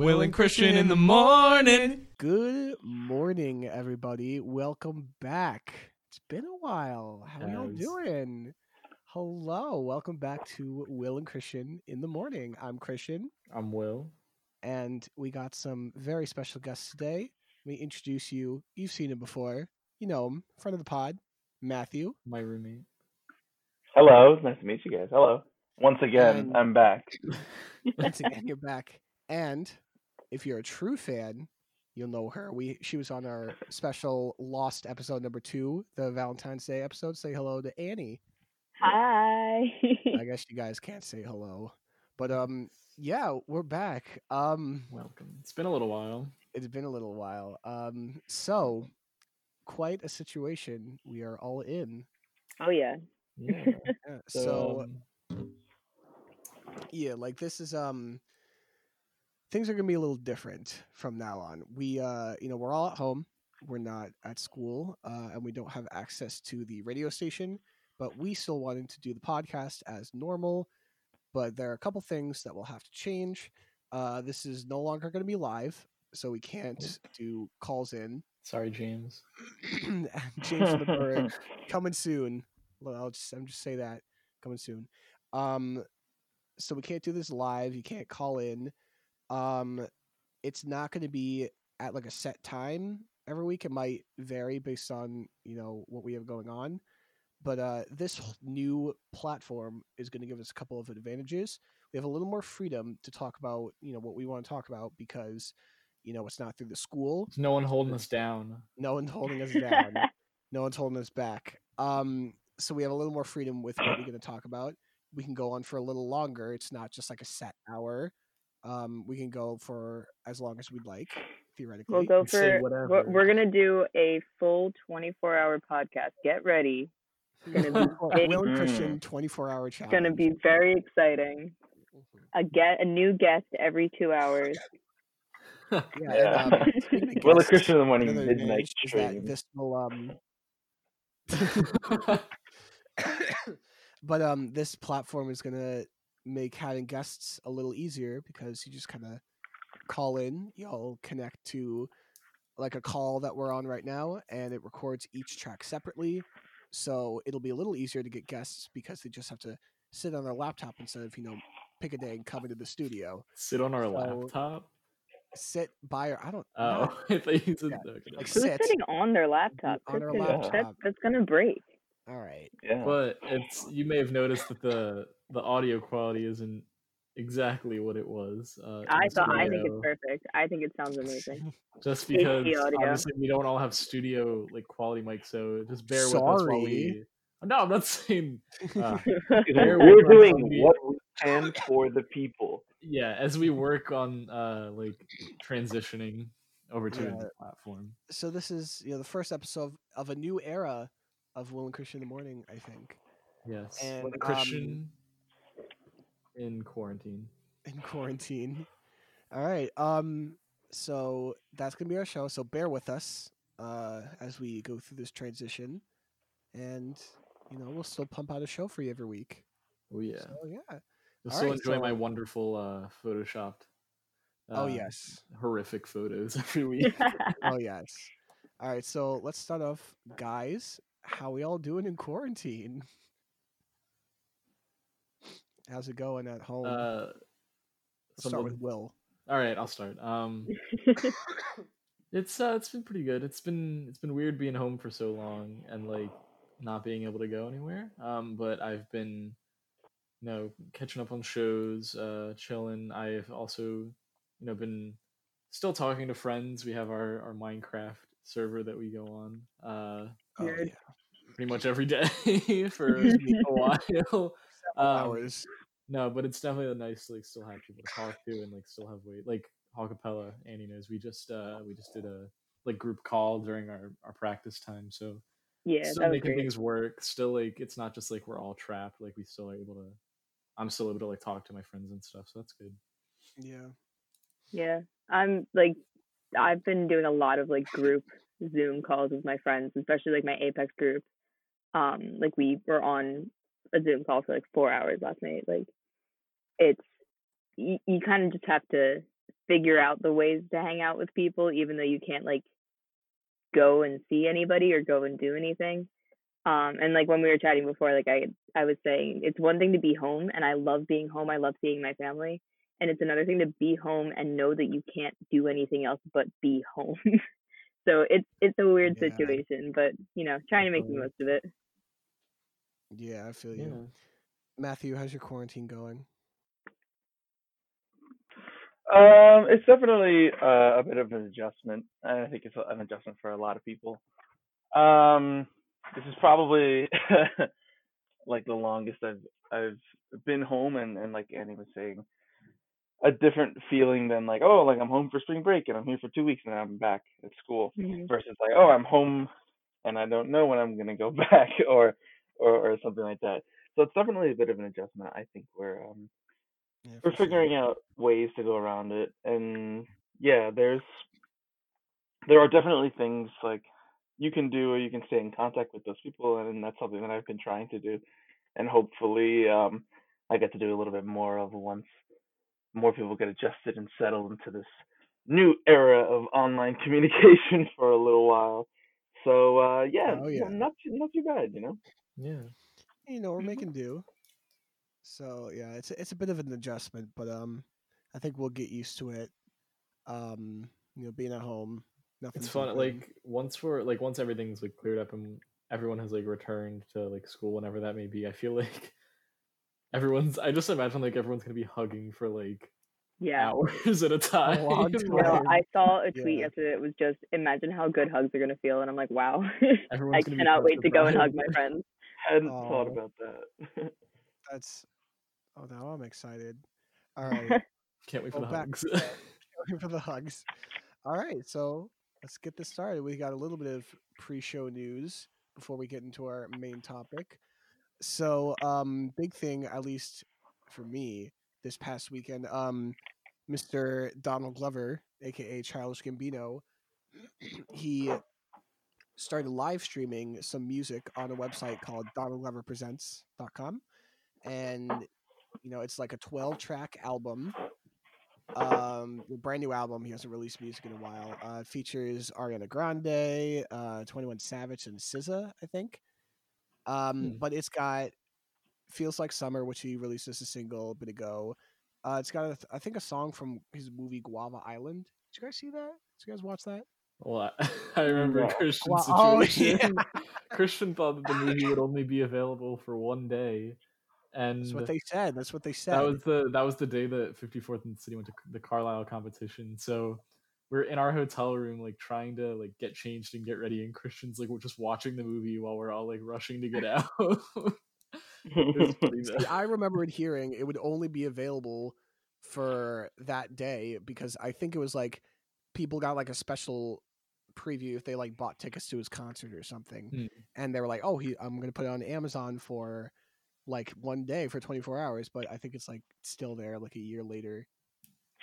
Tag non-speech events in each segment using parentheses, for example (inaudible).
Will and Christian in the morning. Good morning, everybody. Welcome back. It's been a while. How are y'all Has. doing? Hello. Welcome back to Will and Christian in the morning. I'm Christian, I'm Will. and we got some very special guests today. Let me introduce you. You've seen him before. You know him, friend of the pod, Matthew. My roommate. Hello, it's nice to meet you guys. Hello. Once again, And- I'm back. (laughs) Once again, you're back. And if you're a true fan, you'll know her. We she was on our special Lost episode number two, the Valentine's Day episode. Say hello to Annie. Hi. (laughs) I guess you guys can't say hello, but um, yeah, we're back. Um, Welcome. It's been a little while. it's been a little while. Um, so quite a situation we are all in. oh yeah. Yeah. (laughs) Yeah, So, so um, yeah like this is um things are gonna be a little different from now on we uh you know we're all at home we're not at school uh and we don't have access to the radio station but we still wanted to do the podcast as normal but there are a couple things that will have to change uh this is no longer going to be live so we can't do calls in sorry, James. (clears throat) James the Bird (laughs) coming soon. I'll just I'm just say that coming soon. Um, so we can't do this live. You can't call in. Um, it's not going to be at like a set time every week. It might vary based on you know what we have going on. But uh, this new platform is going to give us a couple of advantages. We have a little more freedom to talk about you know what we want to talk about because you know it's not through the school There's no one holding us down. no one's holding us down. (laughs) no one's holding us back. Um, so we have a little more freedom with what we're going to talk about. We can go on for a little longer. It's not just like a set hour. Um, we can go for as long as we'd like, theoretically. We'll go can say for we're, whatever. we're gonna do a full 24 hour podcast. Get ready. gonna (laughs) be big. Will and Mm. Christian 24 hour It's gonna be very exciting. Mhm. A get a new guest every two hours. (laughs) (laughs) Yeah, Yeah. and, um, speaking Will and Christian in the morning midnight advantage is that stream. this will um (coughs) (coughs) but um this platform is gonna make having guests a little easier because you just kind of call in you'll connect to like a call that we're on right now and it records each track separately so it'll be a little easier to get guests because they just have to sit on their laptop instead of you know pick a day and come into the studio Sit on our So- laptop. sit by or i don't Oh, not- (laughs) I thought you said Yeah, okay. like Who's sit sitting on their laptop? on That's their gonna- laptop. That, that's gonna break. all right Yeah. But it's you may have noticed that the the audio quality isn't exactly what it was. Uh, I the thought I think it's perfect. I think it sounds amazing. (laughs) just HD because audio. obviously we don't all have studio like quality mics, so just bear with us while we. (laughs) No, I'm not saying. Uh, (laughs) Because Bear We're us doing we- what we can for the people. yeah, as we work on uh like transitioning over to a new platform. so this is you know the first episode of, of a new era of Will and Christian in the morning, I think, Yes, And, with um, Christian in quarantine. in quarantine. All right. Um. So that's gonna be our show. So bear with us uh, as we go through this transition, and you know we'll still pump out a show for you every week. Oh yeah, So yeah. you'll all still right, enjoy my wonderful uh photoshopped. oh uh, yes. horrific photos (laughs) every week. Oh yes. All right. So let's start off, guys. How we all doing in quarantine? How's it going at home? uh, start something- with Will. all right, I'll start. Um, (laughs) it's uh, it's been pretty good. It's been it's been weird being home for so long and like not being able to go anywhere. Um, but I've been, you know, catching up on shows, uh, chilling. I've also, you know, been still talking to friends. We have our our Minecraft server that we go on. Uh, Oh yeah. pretty much every day (laughs) for (laughs) a while. Um, Hours. No, but it's definitely nice to like still have people to talk to and like still have weight like Hawkapella, Annie knows. We just uh we just did a like group call during our, our practice time. So yeah, still making great. things work. Still like it's not just like we're all trapped, like we still are able to I'm still able to like talk to my friends and stuff, so that's good. Yeah. Yeah, I'm like, I've been doing a lot of like group Zoom calls with my friends, especially like my Apex group. Um, like we were on a Zoom call for like four hours last night. Like, it's you, you kind of just have to figure out the ways to hang out with people, even though you can't like go and see anybody or go and do anything. Um, and like when we were chatting before, like I I was saying, it's one thing to be home, and I love being home. I love seeing my family, and it's another thing to be home and know that you can't do anything else but be home. (laughs) so it's it's a weird Yeah. situation, but you know, trying to make the most of it. Yeah, I feel you. Yeah. Matthew, how's your quarantine going? Um, it's definitely uh, a bit of an adjustment. I think it's an adjustment for a lot of people. Um, this is probably (laughs) like the longest I've I've been home, and and like Annie was saying, a different feeling than like oh like I'm home for spring break and I'm here for two weeks and I'm back at school Mhm. versus like oh I'm home and I don't know when I'm gonna go (laughs) back or or or something like that. So it's definitely a bit of an adjustment. I think we're um Yeah, we're for sure. figuring out ways to go around it and yeah there's there are definitely things like you can do or you can stay in contact with those people and that's something that i've been trying to do and hopefully um i get to do a little bit more of once more people get adjusted and settled into this new era of online (laughs) communication for a little while so uh yeah, Oh, yeah. not too, not too bad you know Yeah. you know we're Mhm. making do so yeah it's a- it's a bit of an adjustment but um i think we'll get used to it um you know being at home nothing's It's fun. open. Like once we're like once everything's like cleared up and everyone has like returned to like school whenever that may be. I feel (laughs) like everyone's. I just imagine like everyone's gonna be hugging for like Yeah. hours (laughs) at a time. long No, time. I saw a tweet Yeah. yesterday. It was just imagine how good hugs are gonna feel, and I'm like, wow, (laughs) I Everyone's gonna be cannot wait to go and hug my surprised. Friends. hadn't thought about that (laughs) that's oh now i'm excited all right (laughs) Can't wait for Well, the back hugs. to that. Waiting for the hugs all right so let's get this started we got a little bit of pre-show news before we get into our main topic so um big thing at least for me this past weekend um mr donald glover aka childish gambino (clears throat) he started live streaming some music on a website called donaldgloverpresents.com and you know it's like a 12 track album um brand new album he hasn't released music in a while uh features ariana grande uh 21 savage and SZA, i think um Hmm. but it's got feels like summer which he released as a single a bit ago uh it's got a, i think a song from his movie guava island. Did you guys see that? Did you guys watch that Well, (laughs) I, I remember Yeah. Christian's Well, oh, situation. (laughs) Christian thought that the movie would only be available for one day, and that's what they said that's what they said that was the that was the day that 54th and City went to the Carlisle competition. So we're in our hotel room, like trying to like get changed and get ready, and Christian's like we're just watching the movie while we're all like rushing to get out. it was pretty See, bad. I remembered hearing it would only be available for that day because I think it was like people got like a special preview if they like bought tickets to his concert or something, Hmm. and they were like, "Oh, he, I'm gonna put it on Amazon for like one day for 24 hours," but I think it's like still there like a year later.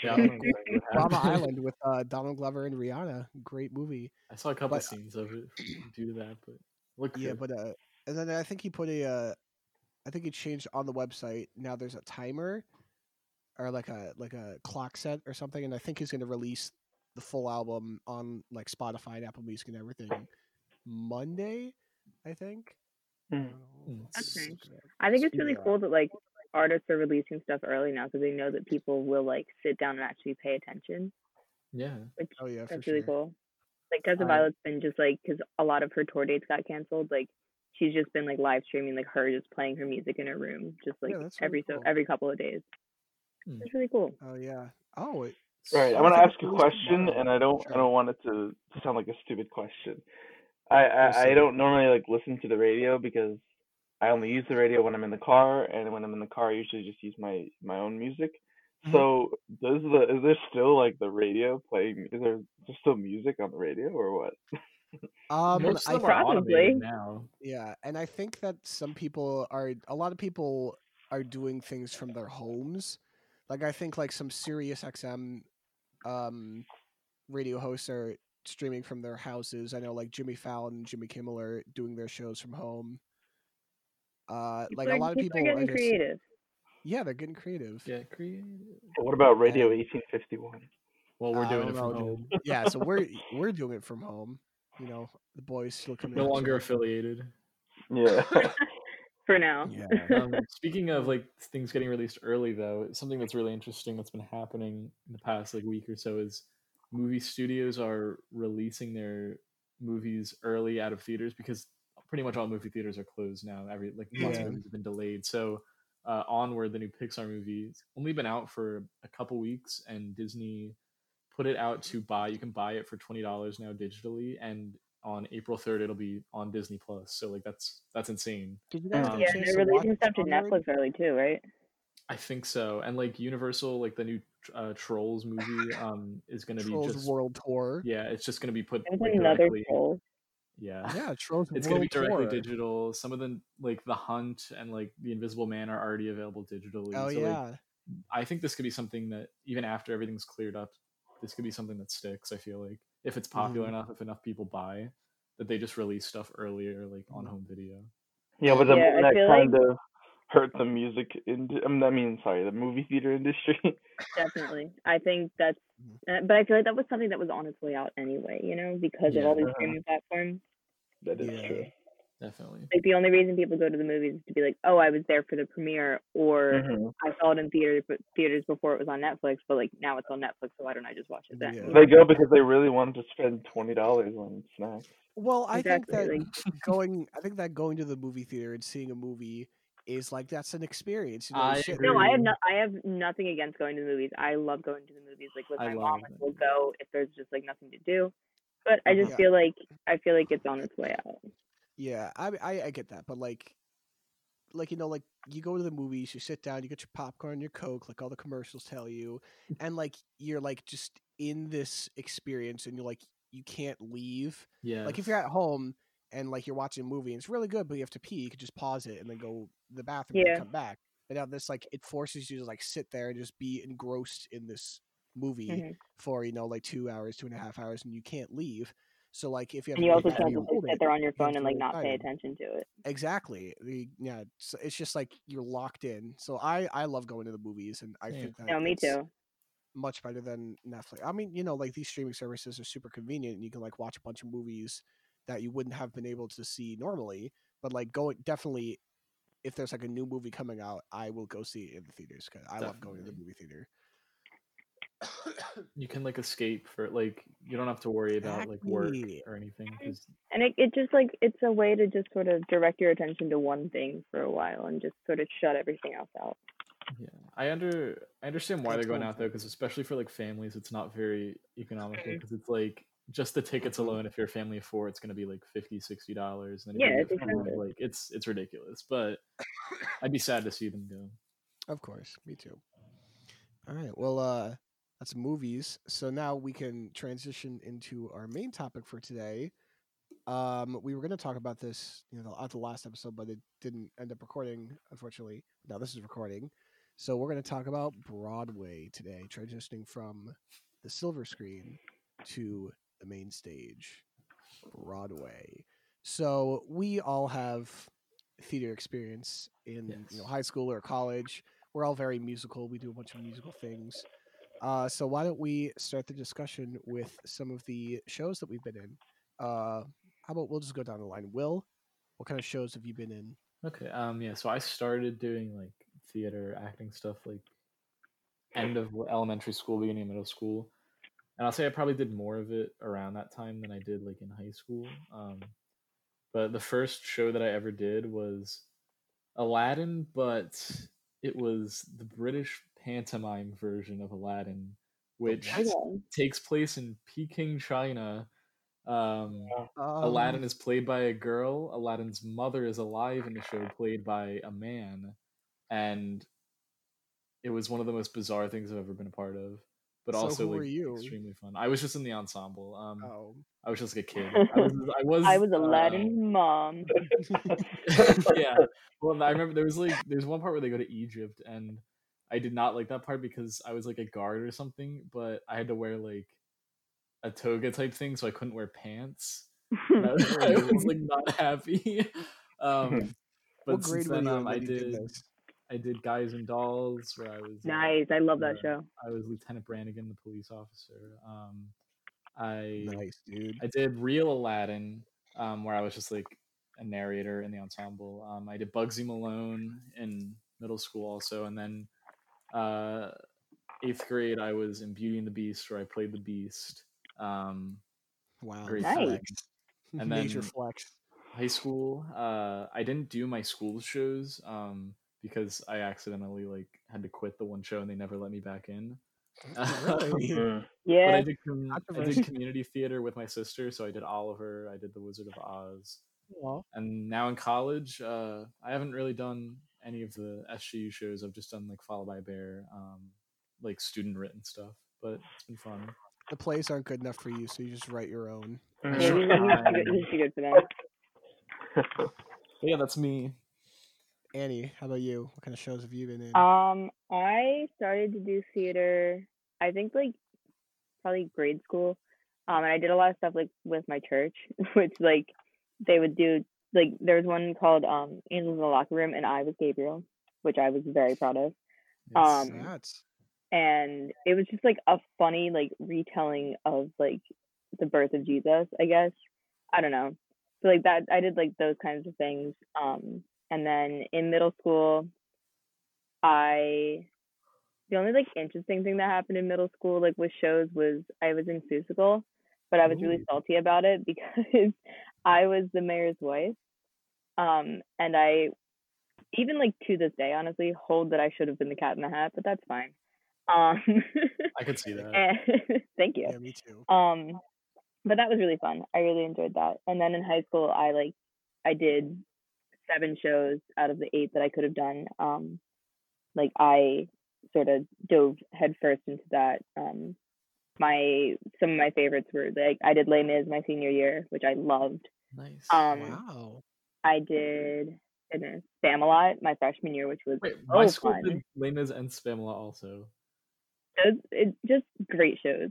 Yeah, I don't know exactly what Guava happened. (laughs) Island with uh, Donald Glover and Rihanna, great movie. I saw a couple but- scenes of it (clears throat) due to that, but look Yeah, good. but uh, and then I think he put a, uh, I think he changed on the website. Now there's a timer, or like a like a clock set or something, and I think he's going to release the full album on like Spotify and Apple Music and everything Monday, I think. I Hmm. don't know. Mm. That's Let's nice. look it up. I think it's really it up. cool that like artists are releasing stuff early now because they know that people will like sit down and actually pay attention, yeah. which Oh yeah, for that's sure. really cool. Like Tessa Um, Violet's been just like because a lot of her tour dates got canceled. Like she's just been like live streaming like her just playing her music in her room, just like Yeah, that's really every so every couple of days. Hmm. It's really cool. Oh yeah. Oh, it, Right. I I want to ask a question, and I don't. Sure. I don't want it to, to sound like a stupid question. I, I I don't normally like listen to the radio because I only use the radio when I'm in the car, and when I'm in the car, I usually just use my my own music. Mhm. So does the is there still like the radio playing? Is there, is there still music on the radio or what? um, Most I of them are Probably. now. Yeah, and I think that some people are a lot of people are doing things from their homes. Like I think like some Sirius XM um radio hosts are streaming from their houses. I know like Jimmy Fallon and Jimmy Kimmel are doing their shows from home. Uh People like a lot of people are getting are just, creative. Yeah, they're getting creative. Yeah, creative. What about Radio And- 1851? Well, we're I doing it from know, home. dude. (laughs) Yeah, so we're (laughs) we're doing it from home. You know, the boys still coming. No longer affiliated. Yeah. (laughs) For now. Yeah. (laughs) um, speaking of like things getting released early though something that's really interesting that's been happening in the past like week or so is movie studios are releasing their movies early out of theaters because pretty much all movie theaters are closed now every like lots of movies have been delayed so uh, onward the new pixar movie it's only been out for a couple weeks and disney put it out to buy you can buy it for $20 now digitally and on april 3rd it'll be on disney plus so like that's that's insane Did you guys Um, Yeah, they're to releasing stuff to Onward? Netflix early too, right? I think so. And like Universal, like the new uh, Trolls movie, (sighs) um, is going to be Trolls just World Tour. yeah, it's just going to be put like, another troll. Yeah, Yeah, Trolls it's going to be directly Tour. digital. Some of them, like The Hunt and like The Invisible Man, are already available digitally. Oh so, yeah. like, I think this could be something that even after everything's cleared up, this could be something that sticks. I feel like if it's popular Mhm. enough, if enough people buy, that they just release stuff earlier, like on home video. Yeah, but then Yeah, that feel kind of hurt the music ind- I mean, sorry, the movie theater (laughs) industry. Definitely. I think that's, Mhm. uh, but I feel like that was something that was on its way out anyway, you know, because of all these streaming platforms. that is Yeah. true. Definitely. Like the only reason people go to the movies is to be like, oh, I was there for the premiere, or Mhm. I saw it in theater but theaters before it was on Netflix, but like now it's on Netflix, so why don't I just watch it then? Yeah. They go because they really wanted to spend twenty dollars on snacks. Well, I Exactly, think that (laughs) going, I think that going to the movie theater and seeing a movie is like that's an experience. You know, I No, I have no, I have nothing against going to the movies. I love going to the movies. Like with I my mom, it. like, we'll go if there's just like nothing to do. But I just Yeah. feel like I feel like it's on its way out. Yeah, I, I I get that, but like, like you know, like you go to the movies, you sit down, you get your popcorn, your coke, like all the commercials tell you, (laughs) and like you're like just in this experience, and you're like you can't leave. Yeah. Like if you're at home and like you're watching a movie, and it's really good, but you have to pee, you could just pause it and then go to the bathroom Yeah. and come back. But now this like it forces you to like sit there and just be engrossed in this movie Mhm. for you know like two hours, two and a half hours, and you can't leave. So like if you have And you also back, can't just sit it. there on your phone and like really not pay attention to it. Exactly. The, yeah, it's, it's just like you're locked in. So I I love going to the movies, and I Yeah. think that No, me too. much better than Netflix. I mean, you know, like these streaming services are super convenient, and you can like watch a bunch of movies that you wouldn't have been able to see normally. But like going definitely, if there's like a new movie coming out, I will go see it in the theaters because I love going to the movie theater. You can like escape for like you don't have to worry about like work or anything 'cause- And it, it just like it's a way to just sort of direct your attention to one thing for a while and just sort of shut everything else out. yeah i under i understand why they're going out though because especially for like families it's not very economical because it's like just the tickets alone if you're a family of four it's going to be like 50 60 dollars and Yeah, it's family, like it's it's ridiculous but i'd be sad to see them go. Of course, me too. All right, well, uh, that's movies. So now we can transition into our main topic for today. Um, we were going to talk about this, you know, at the last episode, but it didn't end up recording, unfortunately. Now this is recording, so we're going to talk about Broadway today, transitioning from the silver screen to the main stage, Broadway. So we all have theater experience in you know high school or college. We're all very musical. We do a bunch of musical things. Uh, so why don't we start the discussion with some of the shows that we've been in? Uh, how about we'll just go down the line. Will, what kind of shows have you been in? okay um yeah so i started doing like theater acting stuff like end of elementary school beginning of middle school and i'll say i probably did more of it around that time than i did like in high school um but the first show that i ever did was aladdin but it was the british pantomime version of aladdin which? Okay. takes place in peking china um Um, Aladdin is played by a girl. Aladdin's mother is alive in the show, played by a man, and it was one of the most bizarre things I've ever been a part of. But So also, who were like, you? extremely fun. I was just in the ensemble. Um, Oh, I was just like a kid. (laughs) I was. I was, I was uh, Aladdin's (laughs) mom. (laughs) yeah. Well, I remember there was like there's one part where they go to Egypt, and I did not like that part because I was like a guard or something, but I had to wear like a toga type thing, so I couldn't wear pants. (laughs) (laughs) I was, I was like not happy. (laughs) Um, but since then, um, I did. this? I did Guys and Dolls, where I was uh, Nice. I love that uh, show. I was Lieutenant Brannigan, the police officer. Um, I Nice, dude. I did Real Aladdin, um, where I was just like a narrator in the ensemble. Um, I did Bugsy Malone in middle school also, and then uh, eighth grade I was in Beauty and the Beast, where I played the Beast. Um, Wow. great Nice. flex. (laughs) And Major then- flex. high school, uh, I didn't do my school shows um, because I accidentally like had to quit the one show and they never let me back in. (laughs) Really? Mm. But I did, com- I did community theater with my sister, so I did Oliver, I did The Wizard of Oz, Well, and now in college, uh, I haven't really done any of the SJU shows. I've just done like Follow by Bear, um, like student written stuff, but it's been fun. the plays aren't good enough for you, so you just write your own. Yeah, Mhm. he's, he's, good, he's too good for that. (laughs) Yeah, that's me. Annie, how about you? What kind of shows have you been in? Um, I started to do theater. I think like probably grade school. Um, and I did a lot of stuff like with my church, (laughs) which like they would do. Like there was one called um Angels in the Locker Room, and I was Gabriel, which I was very proud of. Yes. Um, That's and it was just like a funny like retelling of like the birth of Jesus, I guess. I don't know. So like that I did like those kinds of things. Um and then in middle school I the only like interesting thing that happened in middle school like with shows was I was in Seussical, but I was really salty about it (laughs) because I was the mayor's wife. Um and I even like to this day honestly hold that I should have been the cat in the hat, but that's fine. Um, I could see (laughs) that. and, (laughs) thank you. yeah, me too. Um, but that was really fun. I really enjoyed that. And then in high school, I like I did seven shows out of the eight that I could have done. Um, like I sort of dove headfirst into that. Um, my some of my favorites were like I did Les Mis my senior year, which I loved. Nice. Um, wow. I did goodness Spamalot my freshman year, which was Wait, my so school fun. did Les Mis and Spamla also. Those it, just great shows.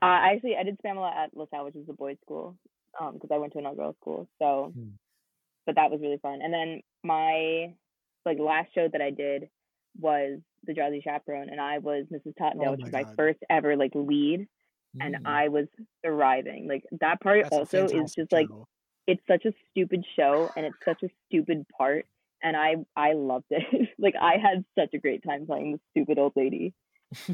Uh, I actually I did Spamalot at LaSalle, which is a boys' school, um, because I went to an all-girls school. So, Hmm. but that was really fun. And then my like last show that I did was the Drowsy Chaperone, and I was Mrs. Tottendale, Oh which was my God. first ever like lead, and Mm. I was thriving. Like that part That's also is just like. It's such a stupid show, and it's such a stupid part, and I I loved it. (laughs) like I had such a great time playing the stupid old lady. (laughs)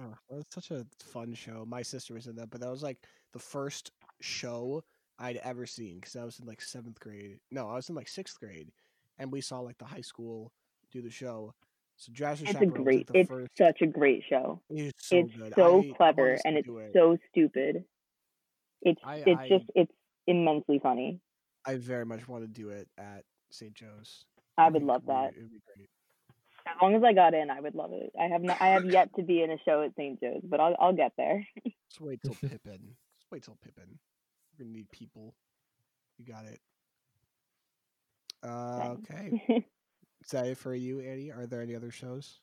Oh, that was such a fun show. My sister was in that, but that was like the first show I'd ever seen because I was in like seventh grade. No, I was in like sixth grade, and we saw like the high school do the show. So Drowsy It's a Chaperone was, great. like, It's first. such a great show. It was so it's good. so I- I wanna clever and it's it. so stupid. It's I- it's I- just it's immensely funny. I very much want to do it at St. Joe's. I It'd love that. It would be great. As long as I got in, I would love it. I have not, I have yet to be in a show at St. Joe's, but I'll I'll get there. (laughs) Just wait till Pippin. Just wait till Pippin. We're gonna need people. You got it. Uh, okay. (laughs) Is that it for you, Annie? Are there any other shows?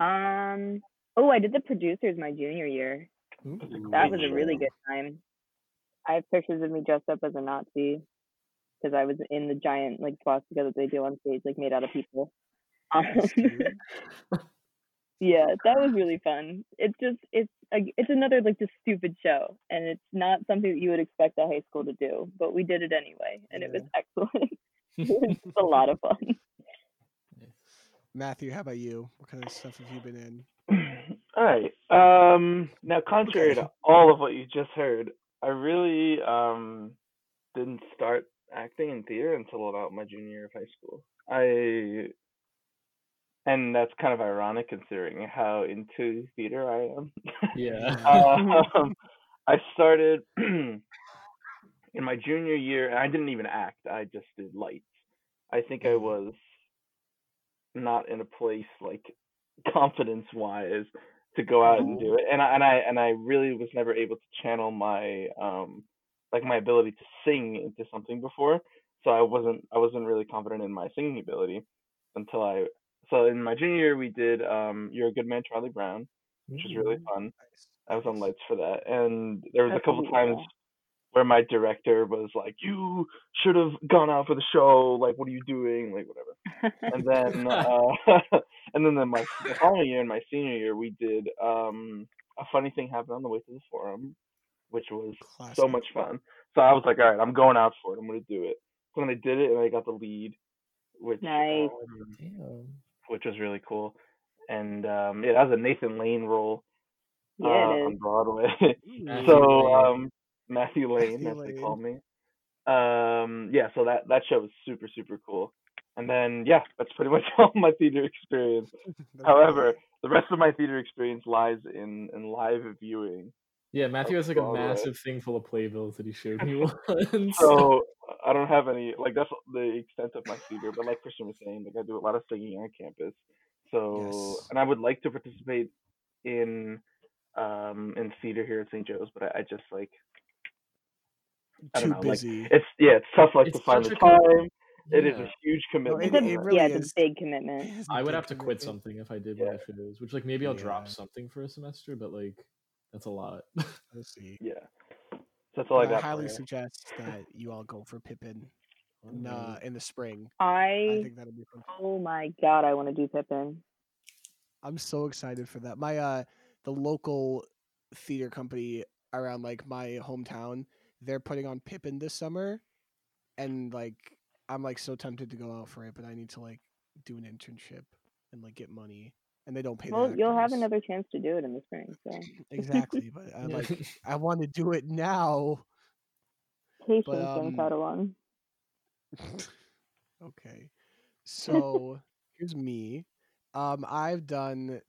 um. Oh, I did the producers my junior year. Ooh, That was a really good time. I have pictures of me dressed up as a Nazi because I was in the giant like swastika that they do on stage, like made out of people. Um, (laughs) yeah, that was really fun. It's just it's a, it's another like just stupid show, and it's not something that you would expect a high school to do, but we did it anyway, and it was excellent. (laughs) (laughs) it was a lot of fun. Matthew, how about you? What kind of stuff have you been in? All right. Um, now, contrary Okay. to all of what you just heard, I really um, didn't start acting in theater until about my junior year of high school. I, and that's kind of ironic considering how into theater I am. Yeah. (laughs) um, I started (clears throat) in my junior year, and I didn't even act. I just did lights. I think I Mhm. was not in a place like (laughs) confidence wise to go out and do it, and I and I and I really was never able to channel my um like my ability to sing into something before. So I wasn't I wasn't really confident in my singing ability until I so in my junior year we did um You're a Good Man Charlie Brown, which was really fun. Nice. I was on lights for that, and there was a couple times where my director was like, "You should have gone out for the show. Like, what are you doing? Like, whatever." And then, (laughs) uh, (laughs) and then, then my the following year, in my senior year, we did um, a funny thing happened on the way to the forum, which was so much fun. So I was like, "All right, I'm going out for it. I'm gonna do it." So then I did it, and I got the lead, which Nice. um, which was really cool. And um, yeah, that was a Nathan Lane role uh, yeah, it on. Broadway. (laughs) So um, (laughs) Matthew Lane, Matthew as they call me. Um, yeah, so that that show was super super cool. And then yeah, that's pretty (laughs) much all my theater experience. (laughs) However, the rest of my theater experience lies in in live viewing. Yeah, Matthew has like a Broadway. massive thing full of playbills that he showed me once. So I don't have any like that's the extent of my theater. But like Christian was saying, like I do a lot of singing on campus. So Yes. and I would like to participate in um in theater here at St. Joe's, but I, I just like I don't too know, like, busy. it's yeah, it's tough like It's to find the a com- time. It is Yeah. a huge commitment. It's it- a, it really yeah, is. it's a big commitment. It is a I would have to quit something if I did Yeah. live shows, which like maybe I'll drop something for a semester, but like that's a lot. Let's see. Yeah. So that's all I But I got. highly for suggest that you all go for Pippin in, uh, in the spring. I, I think that'll be fun. oh my god, I want to do Pippin. I'm so excited for that. My uh the local theater company around like my hometown, they're putting on Pippin this summer and like I'm like so tempted to go out for it, but I need to like do an internship and like get money. And they don't pay the Well, you'll have another chance to do it in the spring. So (clears throat) Exactly, but I (laughs) like (laughs) I want to do it now. patience, um, young Padawan. (laughs) okay. So here's me. Um, I've done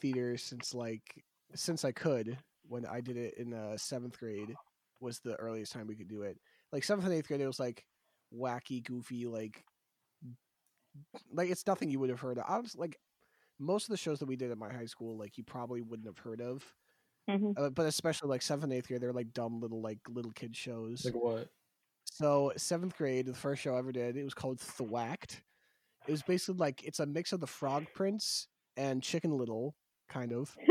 theater since like since I could. When I did it in uh, seventh grade was the earliest time we could do it. Like seventh and eighth grade, it was like wacky, goofy, like like it's nothing you would have heard of. I was like most of the shows that we did at my high school, like you probably wouldn't have heard of. hmm Uh, but especially like seventh, and eighth grade, they're like dumb little like little kid shows. like what? So seventh grade, the first show I ever did, it was called Thwacked. It was basically like it's a mix of the Frog Prince and Chicken Little, kind of. (laughs)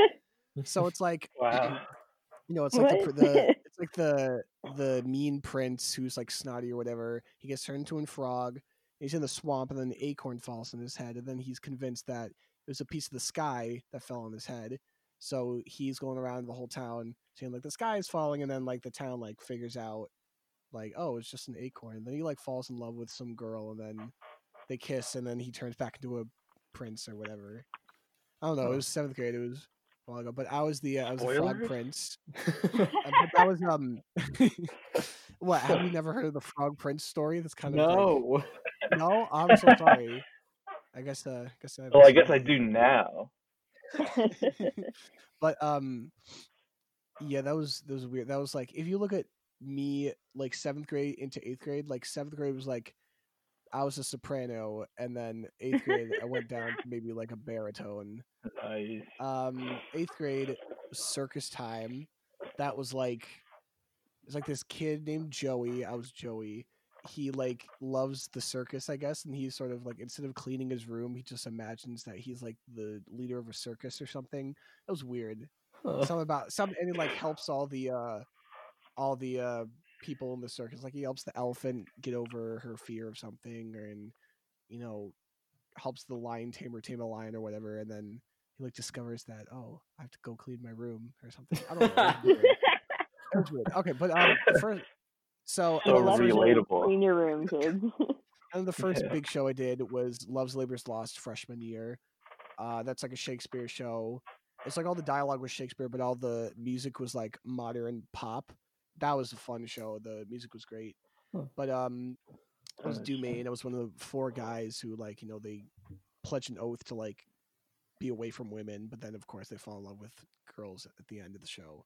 So it's like Wow. you know, it's like the, What? the it's like the the mean prince who's like snotty or whatever. He gets turned into a frog. He's in the swamp, and then an acorn falls on his head, and then he's convinced that it was a piece of the sky that fell on his head. So he's going around the whole town saying like the sky is falling, and then like the town like figures out like oh it's just an acorn. And then he like falls in love with some girl, and then they kiss, and then he turns back into a prince or whatever. I don't know. It was seventh grade. It was while ago, but I was the uh, I was the frog (laughs) prince. (laughs) That was um. (laughs) what have you never heard of the Frog Prince story? That's kind of no. no. I'm so sorry. I guess uh, I guess I. Well, I guess I do now. but um, yeah, that was that was weird. That was like if you look at me like seventh grade into eighth grade, like seventh grade was like I was a soprano, and then eighth grade I went down maybe like a baritone. (laughs) Nice. um eighth grade circus time that was like it's like this kid named joey i was joey he like loves the circus i guess and he's sort of like instead of cleaning his room he just imagines that he's like the leader of a circus or something it was weird Huh. something about some and it like helps all the uh all the uh people in the circus like he helps the elephant get over her fear of something or and you know helps the lion tamer tame a lion or whatever and then he like discovers that oh i have to go clean my room or something i don't know it weird. It was weird. okay but um (laughs) first so So the first- relatable. Clean your room, (laughs) kids. and the first Yeah. big show I did was Love's Labor's Lost freshman year. Uh, that's like a Shakespeare show. It's like all the dialogue was Shakespeare, but all the music was like modern pop. That was a fun show. The music was great. Huh. But um, I was Nice. Dumaine. I was one of the four guys who like you know they pledge an oath to like be away from women, but then of course they fall in love with girls at the end of the show.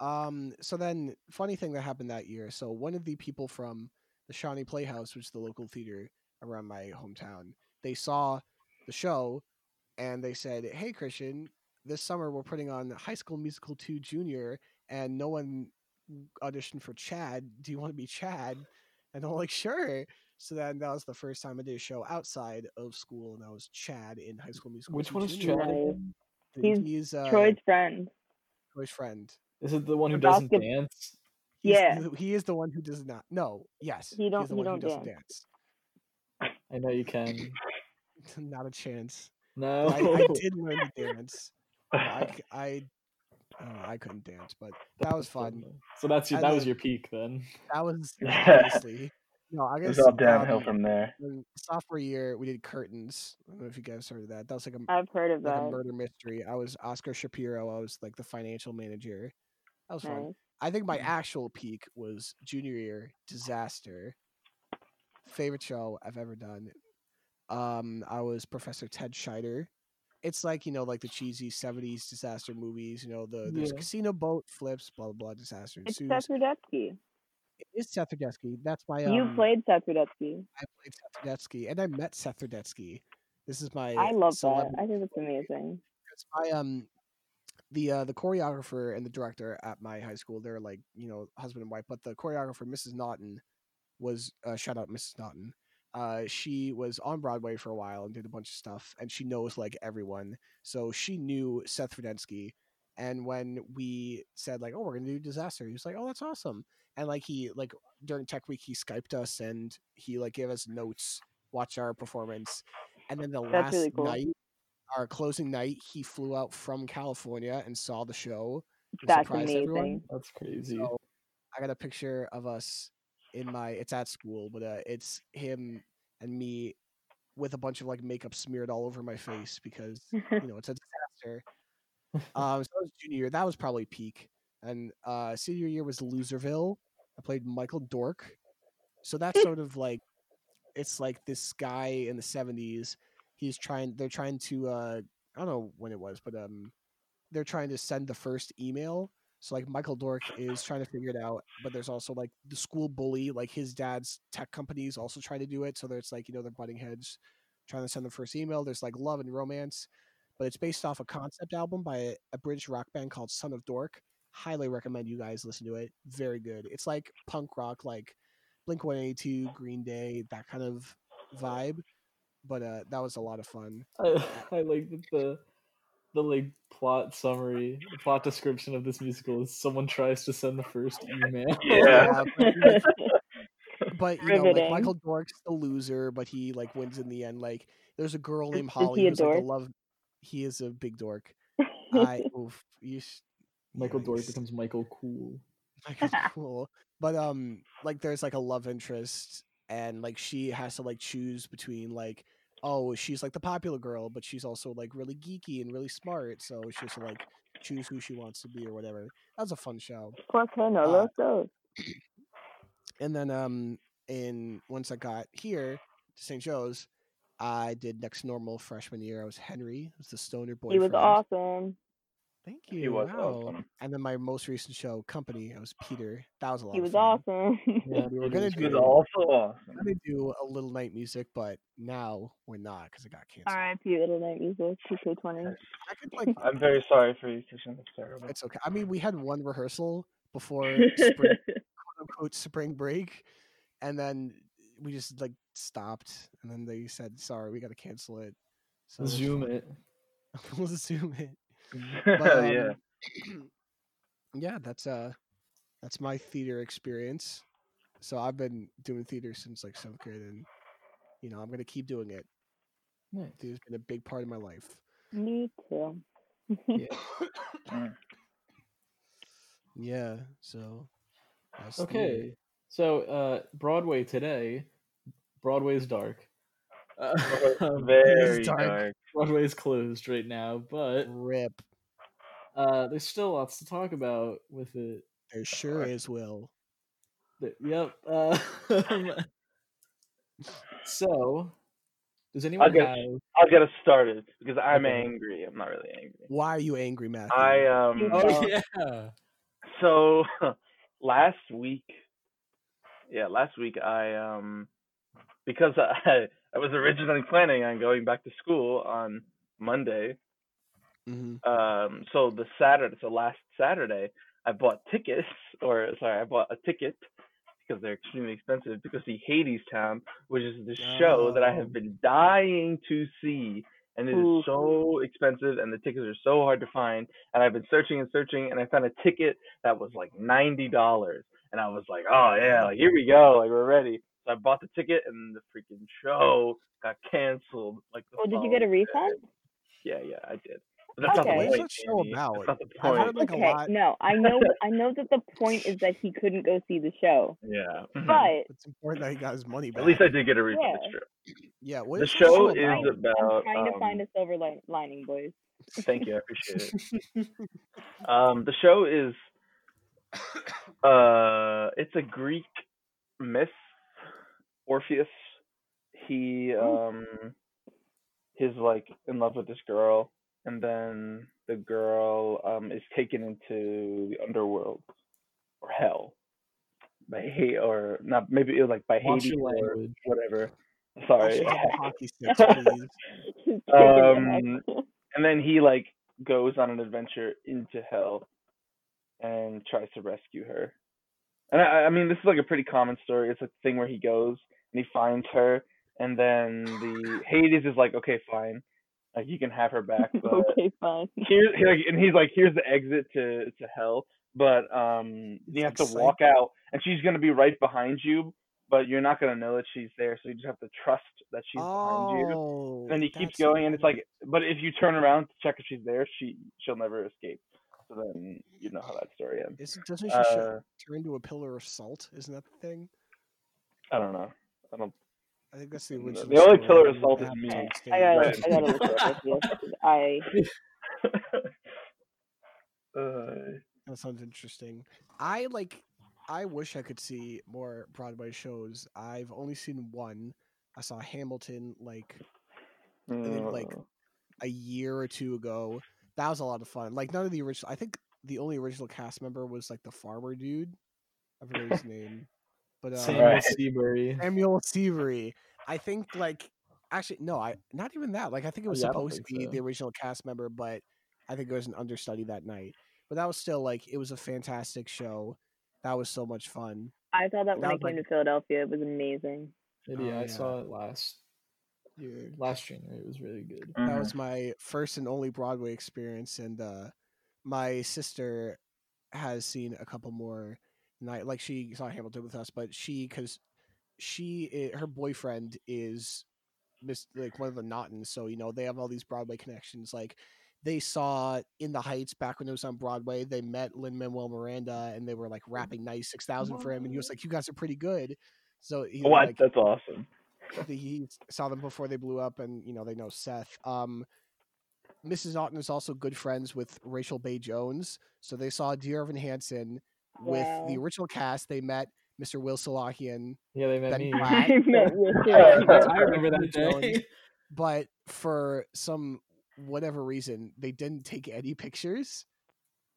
Um, so then funny thing that happened that year. So one of the people from the Shawnee Playhouse, which is the local theater around my hometown, they saw the show and they said, Hey Christian, this summer we're putting on High School Musical 2 Junior and no one auditioned for Chad. Do you want to be Chad? And I'm like, sure. So then that was the first time I did a show outside of school, and that was Chad in High School Musical. Which one is Junior. Chad? Nice. again? Th- He's uh, Troy's friend. Troy's friend. Is it the one who The doesn't basket- dance? He's Yeah. the- he is the one who does not. No, yes, He don't- He's the he one don't doesn't dance. dance. I know you can. (laughs) not a chance. No. I, I did learn to (laughs) dance. I, I, c- I, oh, I couldn't dance, but that was fun. So that's your And that was your peak then. That was (laughs) honestly. No, I It guess was all downhill from there. sophomore year we did curtains. I don't know if you guys heard of that. That was like a I've heard of like a that. murder mystery. I was Oscar Shapiro. I was like the financial manager. That was fun. I think my actual peak was junior year disaster. Favorite show I've ever done. Um, I was Professor Ted Scheider. It's like you know, like the cheesy '70s disaster movies. You know, the there's Yeah. casino boat flips, blah blah blah, disaster It's ensues. Seth Rudetsky. It is Seth Rudetsky. That's why you um, played Seth Rudetsky. I played Seth Rudetsky, and I met Seth Rudetsky. This is my I love that. I think that's amazing. because my um the uh the choreographer and the director at my high school they're like you know husband and wife but the choreographer mrs naughton was uh shout out mrs naughton uh she was on broadway for a while and did a bunch of stuff and she knows like everyone so she knew seth rudetsky and when we said like oh we're gonna do disaster he was like oh that's awesome and like he like during tech week he skyped us and he like gave us notes watch our performance and then the That's last really cool. night our closing night, he flew out from California and saw the show. That's amazing. everyone. That's crazy. So I got a picture of us in my. It's at school, but uh, it's him and me with a bunch of like makeup smeared all over my face because you (laughs) know it's a disaster. Um, so that was junior year. That was probably peak. And uh, senior year was Loserville. I played Michael Dork. So that's (laughs) sort of like it's like this guy in the seventies. He's trying. They're trying to. Uh, I don't know when it was, but um, they're trying to send the first email. So like Michael Dork is trying to figure it out, but there's also like the school bully, like his dad's tech company is also trying to do it. So there's like you know they're butting heads, trying to send the first email. There's like love and romance, but it's based off a concept album by a, a British rock band called Son of Dork. Highly recommend you guys listen to it. Very good. It's like punk rock, like Blink One Eighty Two, Green Day, that kind of vibe. But uh, that was a lot of fun. I, (laughs) I like that the the like plot summary, the plot description of this musical is someone tries to send the first email. (laughs) Yeah. but, like, (laughs) but you know, like Michael Dork's the loser, but he like wins in the end. Like there's a girl named Holly he a who's like the dork? love. He is a big dork. (laughs) I oof, you sh- Michael Dork yikes. becomes Michael Cool. Michael's cool. But um, like there's like a love interest, and like she has to like choose between like, oh, she's like the popular girl, but she's also like really geeky and really smart, so she has to like choose who she wants to be or whatever. That was a fun show. ¿Por qué no Uh? And then um, in once I got here to St. Joe's, I did next normal freshman year. I was Henry. I was the stoner boy. He was awesome. Thank you. He was wow. awesome. And then my most recent show, Company, I was Peter. That was a lot. He was awesome. Yeah, We (laughs) were gonna is He was do- also awesome. gonna do a little night music, but now we're not because it got canceled. R.I.P. Little Night Music, 2K20. I could like, I'm very sorry for you, Christian. That's terrible. it's okay. I mean, we had one rehearsal before spring, (laughs) quote unquote spring break, and then we just like stopped, and then they said, "Sorry, we got to cancel it." So it's Zoom it. (laughs) we'll zoom it. (laughs) But, yeah. um, (clears throat) yeah, that's uh, that's my theater experience. So I've been doing theater since like seventh grade, and you know I'm gonna keep doing it. Nice. Theater's been a big part of my life. Me too. Yeah. (laughs) Yeah. So. that's theater. Okay. So uh Broadway today, Broadway's dark. Uh, (laughs) Very dark. dark. Broadway's closed right now, but Rip. uh there's still lots to talk about with it. There sure is, Will. Th- Yep. Uh, (laughs) so, does anyone I'll get- have? I'll get us started because I'm Okay. angry. I'm not really angry. Why are you angry, Matthew? I um. Oh Uh, yeah. So (laughs) last week, yeah, last week I um because I I was originally planning on going back to school on Monday. Mhm. Um, so the Saturday, so last Saturday, I bought tickets, (laughs) or sorry, I bought a ticket because they're extremely expensive to go see Hades Town, which is the show that I Oh. have been dying to see, and it is Ooh. so expensive, and the tickets are so hard to find. And I've been searching and searching, and I found a ticket that was like ninety dollars, and I was like, oh yeah, like here we go, like we're ready. So I bought the ticket, and the freaking show got canceled. Like, Oh, did you get a following day. refund? Yeah, yeah, I did. But that's not Okay. the What is point. that show Jamie. about? That's not the I've heard point. like a okay, lot. no, I know, I know that the point is that he couldn't go see the show, Yeah. mhm. but It's important that he got his money back. At least I did get a refund. Yeah. It's yeah. What The is show that is about? about. I'm trying to find um, a silver li- lining, boys. Thank you, I appreciate it. (laughs) Um, the show is uh, it's a Greek myth. Orpheus, he um, he's like in love with this girl, and then the girl um is taken into the underworld or hell by hate or not maybe it was like by Watch Hades or language. whatever. Sorry. it on the hockey sticks, please. Just taking Um, and then he like goes on an adventure into hell and tries to rescue her. And I, I mean, this is like a pretty common story. It's a thing where he goes and he finds her, and then the Hades is like, okay, fine, like you can have her back, (laughs) but okay, fine. here's he, like, and he's like, here's the exit to to hell, but um, you have like to walk out, and she's gonna be right behind you, but you're not gonna know that she's there, so you just have to trust that she's behind you. Oh, and he keeps going and it's like but if you turn around to check if she's there she she'll never escape. So then you know how that story ends. Is, doesn't she uh, turn into a pillar of salt? Isn't that the thing? i don't know i don't I think that's the The only killer pillar and of then salt they is me. I gotta, away. I gotta look it up. Yes, I (laughs) uh, That sounds interesting. I like. I wish I could see more Broadway shows. I've only seen one. I saw Hamilton like think, like, uh, a year or two ago. That was a lot of fun. Like none of the original. I think the only original cast member was like the farmer dude. I forget his (laughs) name, but uh, Samuel Right. Seabury. Samuel Seabury. I think like actually no, I not even that. Like I think it was yeah, supposed to be so. the original cast member, but I think it was an understudy that night. But that was still like it was a fantastic show. That was so much fun. I saw that when I came like- to Philadelphia. It was amazing. Maybe Oh, I yeah. saw it last year, last January. It was really good. That mhm. was my first and only Broadway experience, and uh, my sister has seen a couple more. Night like she saw Hamilton with us, but she because she i- her boyfriend is Miss like one of the Naughtons, so you know they have all these Broadway connections. Like they saw In the Heights back when it was on Broadway. They met Lin Manuel Miranda, and they were like rapping ninety six thousand for him, and he was like, "You guys are pretty good." So he what like that's awesome the, he saw them before they blew up, and you know they know Seth. Um, Mrs. Naughton is also good friends with Rachel Bay Jones, so they saw Dear Evan Hansen with the original cast. They met Mr. Will Salahian, Yeah, they met Ben me. Platt. (laughs) I met with Yeah. her. I remember that Jones. day. (laughs) but for some whatever reason, they didn't take any pictures.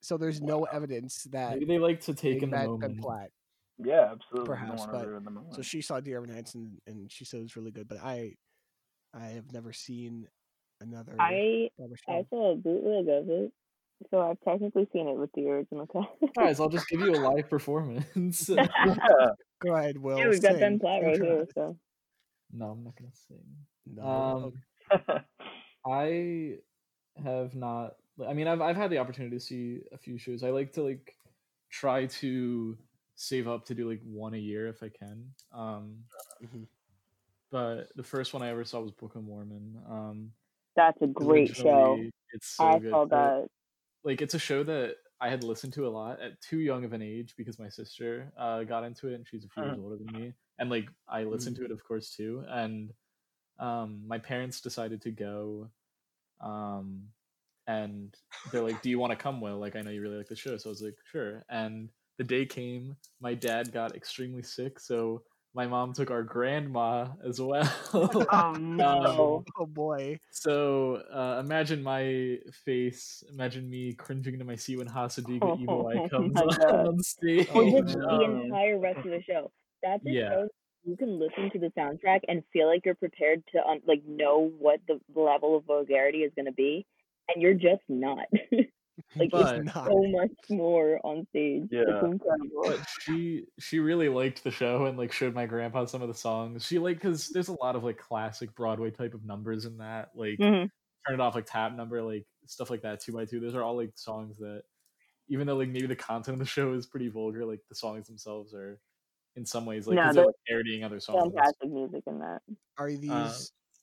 So there's no evidence that Maybe they like to take in the met Ben moment. Platt. yeah absolutely Perhaps, but- the moment. So she saw Dear Evan Hansen, and she said it was really good. But I, I have never seen another. I I saw a bootleg of it, so I've technically seen it with the original cast. (laughs) Guys, I'll just give you a live performance. (laughs) yeah. Go ahead, Will. yeah, we've got Ben sing. Platt right here. So no, I'm not gonna sing. No. Um. (laughs) I have not. I mean, I've I've had the opportunity to see a few shows. I like to like try to save up to do like one a year if I can. Um, Mhm. but the first one I ever saw was Book of Mormon. Um, that's a great show. It's so I good. saw that. Like it's a show that I had listened to a lot at too young of an age because my sister uh, got into it and she's a few years older than me, and like I listened to it of course too. And um, my parents decided to go, um, and they're like, "Do you want to come, Will? Like I know you really like the show." So I was like, "Sure." And the day came, my dad got extremely sick, so my mom took our grandma as well. (laughs) Oh no! Oh boy. So uh, imagine my face. Imagine me cringing to my seat when Hasa Diga Eebowai Oh comes on, God. on stage. Oh, Well, the Um, entire rest of the show. That's a Yeah. show you can listen to the soundtrack and feel like you're prepared to un- like know what the level of vulgarity is going to be, and you're just not. (laughs) like But- it's Not. so much more on stage. Yeah. It's incredible. but she she really liked the show and like showed my grandpa some of the songs. She like because there's a lot of like classic Broadway type of numbers in that. Like Mhm. turn it off like tap number like stuff like that two by two those are all like songs that even though like maybe the content of the show is pretty vulgar like the songs themselves are in some ways like No, 'cause they're they're like, parodying other songs Fantastic music in that. Are these Uh,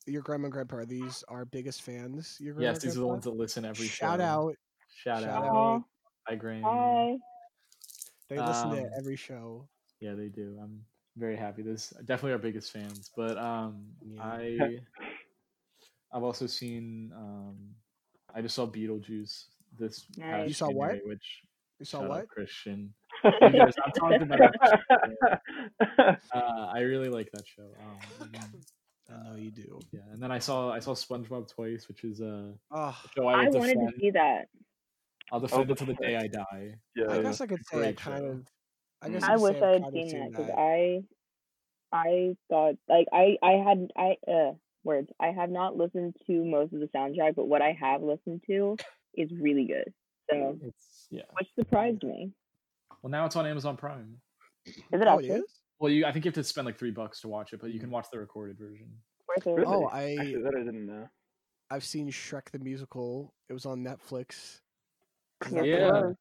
your grandma and grandpa? Are these our biggest fans? Your grandma yes and these are the ones that listen every show. Shout show. out! Shout, shout out, out. Aw, hi Graham hi. They listen to Um, every show. yeah they do i'm very happy this definitely our biggest fans but um Yeah. i i've also seen um i just saw beetlejuice this past Nice. You saw what? Which You saw what? christian (laughs) guys- I'm talking about (laughs) uh, i really like that show um, I know you do. yeah and then i saw i saw spongebob twice which is uh, Oh, a show i I wanted defend to see that. I'll defend it to the day i die yeah, I guess I could say I kind of. I guess. I, I wish I I've had seen seen that because. I, I thought like I I had I uh words I have not listened to most of the soundtrack, but what I have listened to is really good. So it's yeah which surprised me. well now it's on amazon prime Is it Oh, it actually? is. well you i think you have to spend like three bucks to watch it but you can watch the recorded version Worth it? Really? Oh, I Actually, that I didn't know. I've seen Shrek the musical. It was on Netflix. Is Yes, Yeah.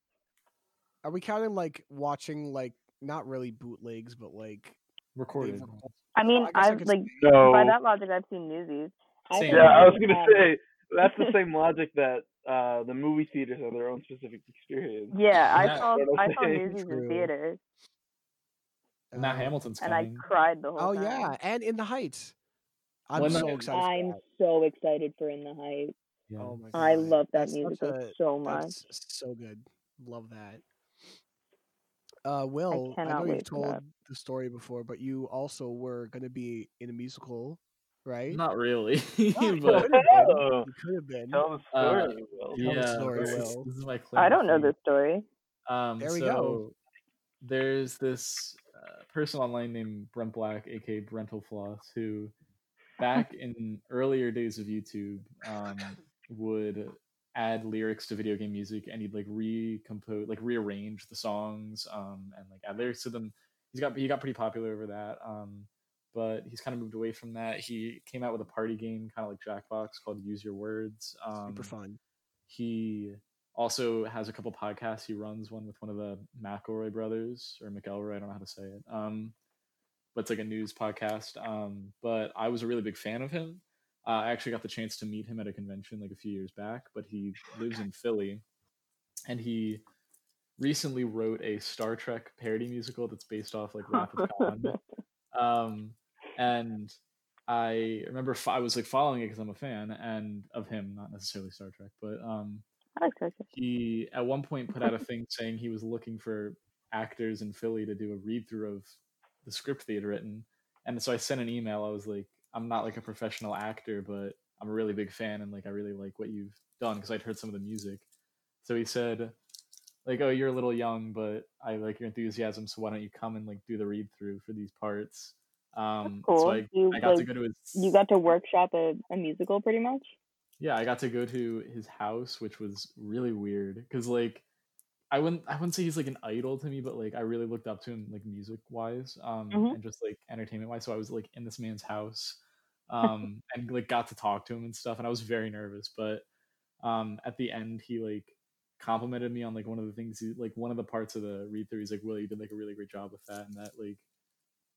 Are we counting like watching like not really bootlegs, but like they've recorded recorded- I mean, I guess I I've could like No. by that logic, I've seen Newsies. I Same. Yeah, I was gonna say that's the same (laughs) logic that uh, the movie theaters have their own specific experience. Yeah, (laughs) I That- saw I I'm saw saying. Newsies True. in theaters, Matt um, Hamilton's and I cried the whole Oh time. Oh yeah, and in the Heights. I'm When so excited. I'm so excited for In the Heights. Yeah. Oh my I love that That's musical a- so much. That's so good. Love that. Uh, Will, I, know cannot you've wait for told that. the story before, but you also were going to be in a musical, right? Not really, Oh, (laughs) but could have been. Oh, You could have been. tell the Uh, story. Will. Tell the yeah, story, this, is, this is my I don't know fame. this story. Um, There we so go. there's this uh, person online named Brent Black, aka Brentalfloss, who back in earlier days of YouTube um, would add lyrics to video game music and he'd like recompose, like rearrange the songs um, and like add lyrics to them. He's got he got pretty popular over that. Um, but he's kind of moved away from that. He came out with a party game, kind of like Jackbox, called Use Your Words. Um, Super fun. he also has a couple podcasts. He runs one with one of the McElroy brothers or McElroy. I don't know how to say it. Um, but it's like a news podcast. Um, but I was a really big fan of him. Uh, I actually got the chance to meet him at a convention like a few years back. But he lives in Philly, and he recently wrote a Star Trek parody musical that's based off like Wrath of Khan. (laughs) Um, and I remember fo- I was like following it because I'm a fan and of him, not necessarily Star Trek, but um, like he at one point put out a thing saying he was looking for actors in Philly to do a read through of the script they had written. And so I sent an email. I was like, I'm not like a professional actor, but I'm a really big fan and like I really like what you've done because I'd heard some of the music. So he said, like, oh, you're a little young, but I like your enthusiasm. So why don't you come and like do the read through for these parts? Um, cool. So I, You, I got to go to his. You got to workshop a, a musical pretty much. yeah i got to go to his house which was really weird because like i wouldn't i wouldn't say he's like an idol to me but like i really looked up to him like music wise um Mhm. and just like entertainment wise so i was like in this man's house um (laughs) and like got to talk to him and stuff and i was very nervous but um at the end he like complimented me on like one of the things he like one of the parts of the read through he's like will you did like a really great job with that and that like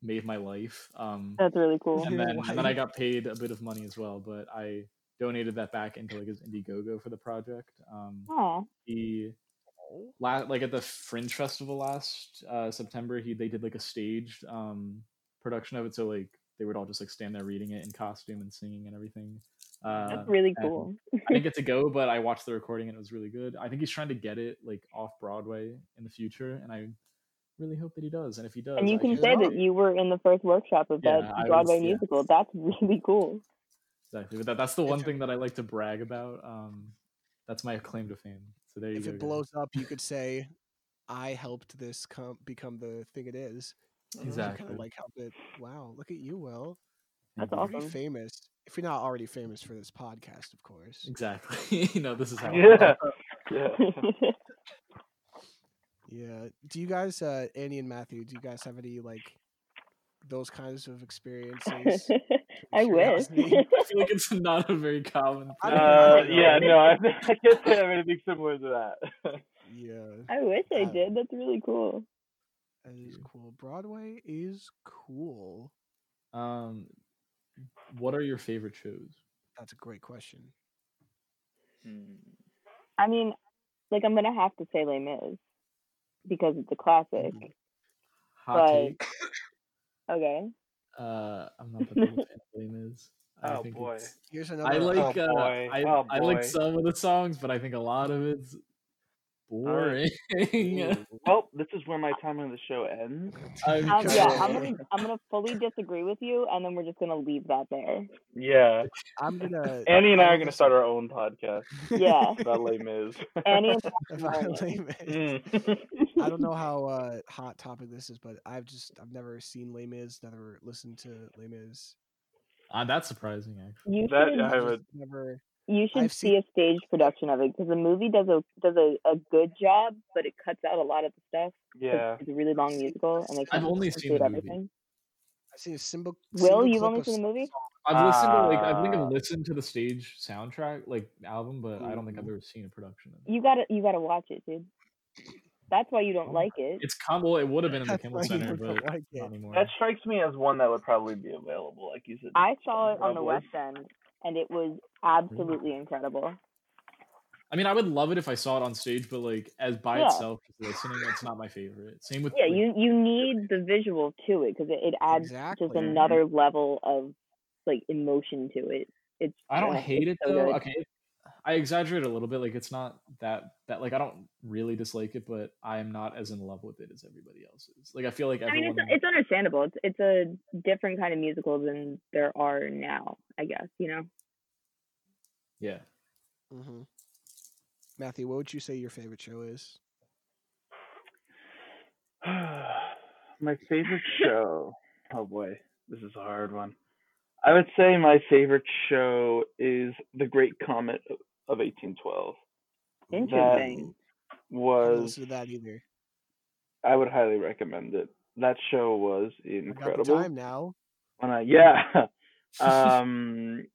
made my life um That's really cool. and then and then I (laughs) got paid a bit of money as well, but I donated that back into like his Indiegogo for the project. Um, Aw, he la- like at the Fringe Festival last uh, September, he they did like a staged um, production of it, so like they would all just like stand there reading it in costume and singing and everything. Uh, that's really cool. I didn't (laughs) get to go, but I watched the recording and it was really good. I think he's trying to get it like off Broadway in the future, and I really hope that he does. And if he does, And you I can say that you were in the first workshop of Yeah, that Broadway was- yeah. musical. That's (laughs) really cool. Exactly. But that, that's the one thing that I like to brag about. Um, that's my claim to fame. So there you If go. it guys. blows up, you could say, "I helped this com- become the thing it is." Kind Exactly. of like help it. Wow, look at you, Will. Thank That's you. Pretty awesome. famous. If you're not already famous for this podcast, of course. Exactly. (laughs) you know, this is how. Yeah. Yeah. (laughs) Yeah. Do you guys, uh, Annie and Matthew, do you guys have any like those kinds of experiences. (laughs) I wish. (laughs) (laughs) I feel like it's not a very common. Thing. Uh, yeah, no, I, I can't say I have anything similar to that. yeah, I wish I Uh, did. That's really cool. that is cool. Broadway is cool. Um, what are your favorite shows? That's a great question. Hmm. I mean, like I'm gonna have to say Les Mis because it's a classic. Hot But- take. Okay. Uh, I'm not (laughs) the biggest fan of I Oh, think boy. Here's another. I like Oh, uh, boy. I, Oh, I like some of the songs, but I think a lot of it's boring. Ooh. (laughs) Well, this is where my time on the show ends. I'm Um, yeah, I'm gonna I'm gonna fully disagree with you, and then we're just gonna leave that there. Yeah, I'm gonna. Annie and I are gonna start our own podcast Yeah. (laughs) about Les Mis. Annie and about Les Mis. Mm. (laughs) I don't know how uh, hot topic this is, but I've just I've never seen Les Mis, never listened to Les Mis. Uh, that's surprising, actually. You That I would. just never. You should I've see seen- a stage production of it because the movie does a does a, a good job, but it cuts out a lot of the stuff. Yeah. It's a really long musical, and they I've can't only seen include the movie. I've seen a symbol. Will, you've only seen the movie? I've listened to like I think. I've uh, listened to the stage soundtrack like album, but I don't think I've mm-hmm. ever seen a production of it. You gotta you gotta watch it, dude. That's why you don't Oh, like it. It's com- well, it would have been in the That's Kimmel why you Center, but like not anymore. That strikes me as one that would probably be available, like you said. I saw it on the West End, and it was absolutely incredible. I mean, I would love it if I saw it on stage, but like as by Yeah. itself, listening, it's not my favorite. Same with Yeah, like, you you need the visual to it because it, it adds Exactly. just another level of like emotion to it. It's I don't uh, hate it so though. good. Okay, I exaggerate a little bit. Like it's not that that like I don't really dislike it, but I am not as in love with it as everybody else is. Like I feel like I mean, everyone. it's it's understandable. It's it's a different kind of musical than there are now. I guess you know. yeah. hmm Matthew, what would you say your favorite show is? (sighs) my favorite show. Oh boy, this is a hard one. I would say my favorite show is The Great Comet of of 1812. Interesting. Haven't Was that either. I would highly recommend it. That show was I got the incredible. time now. When I yeah, (laughs) um,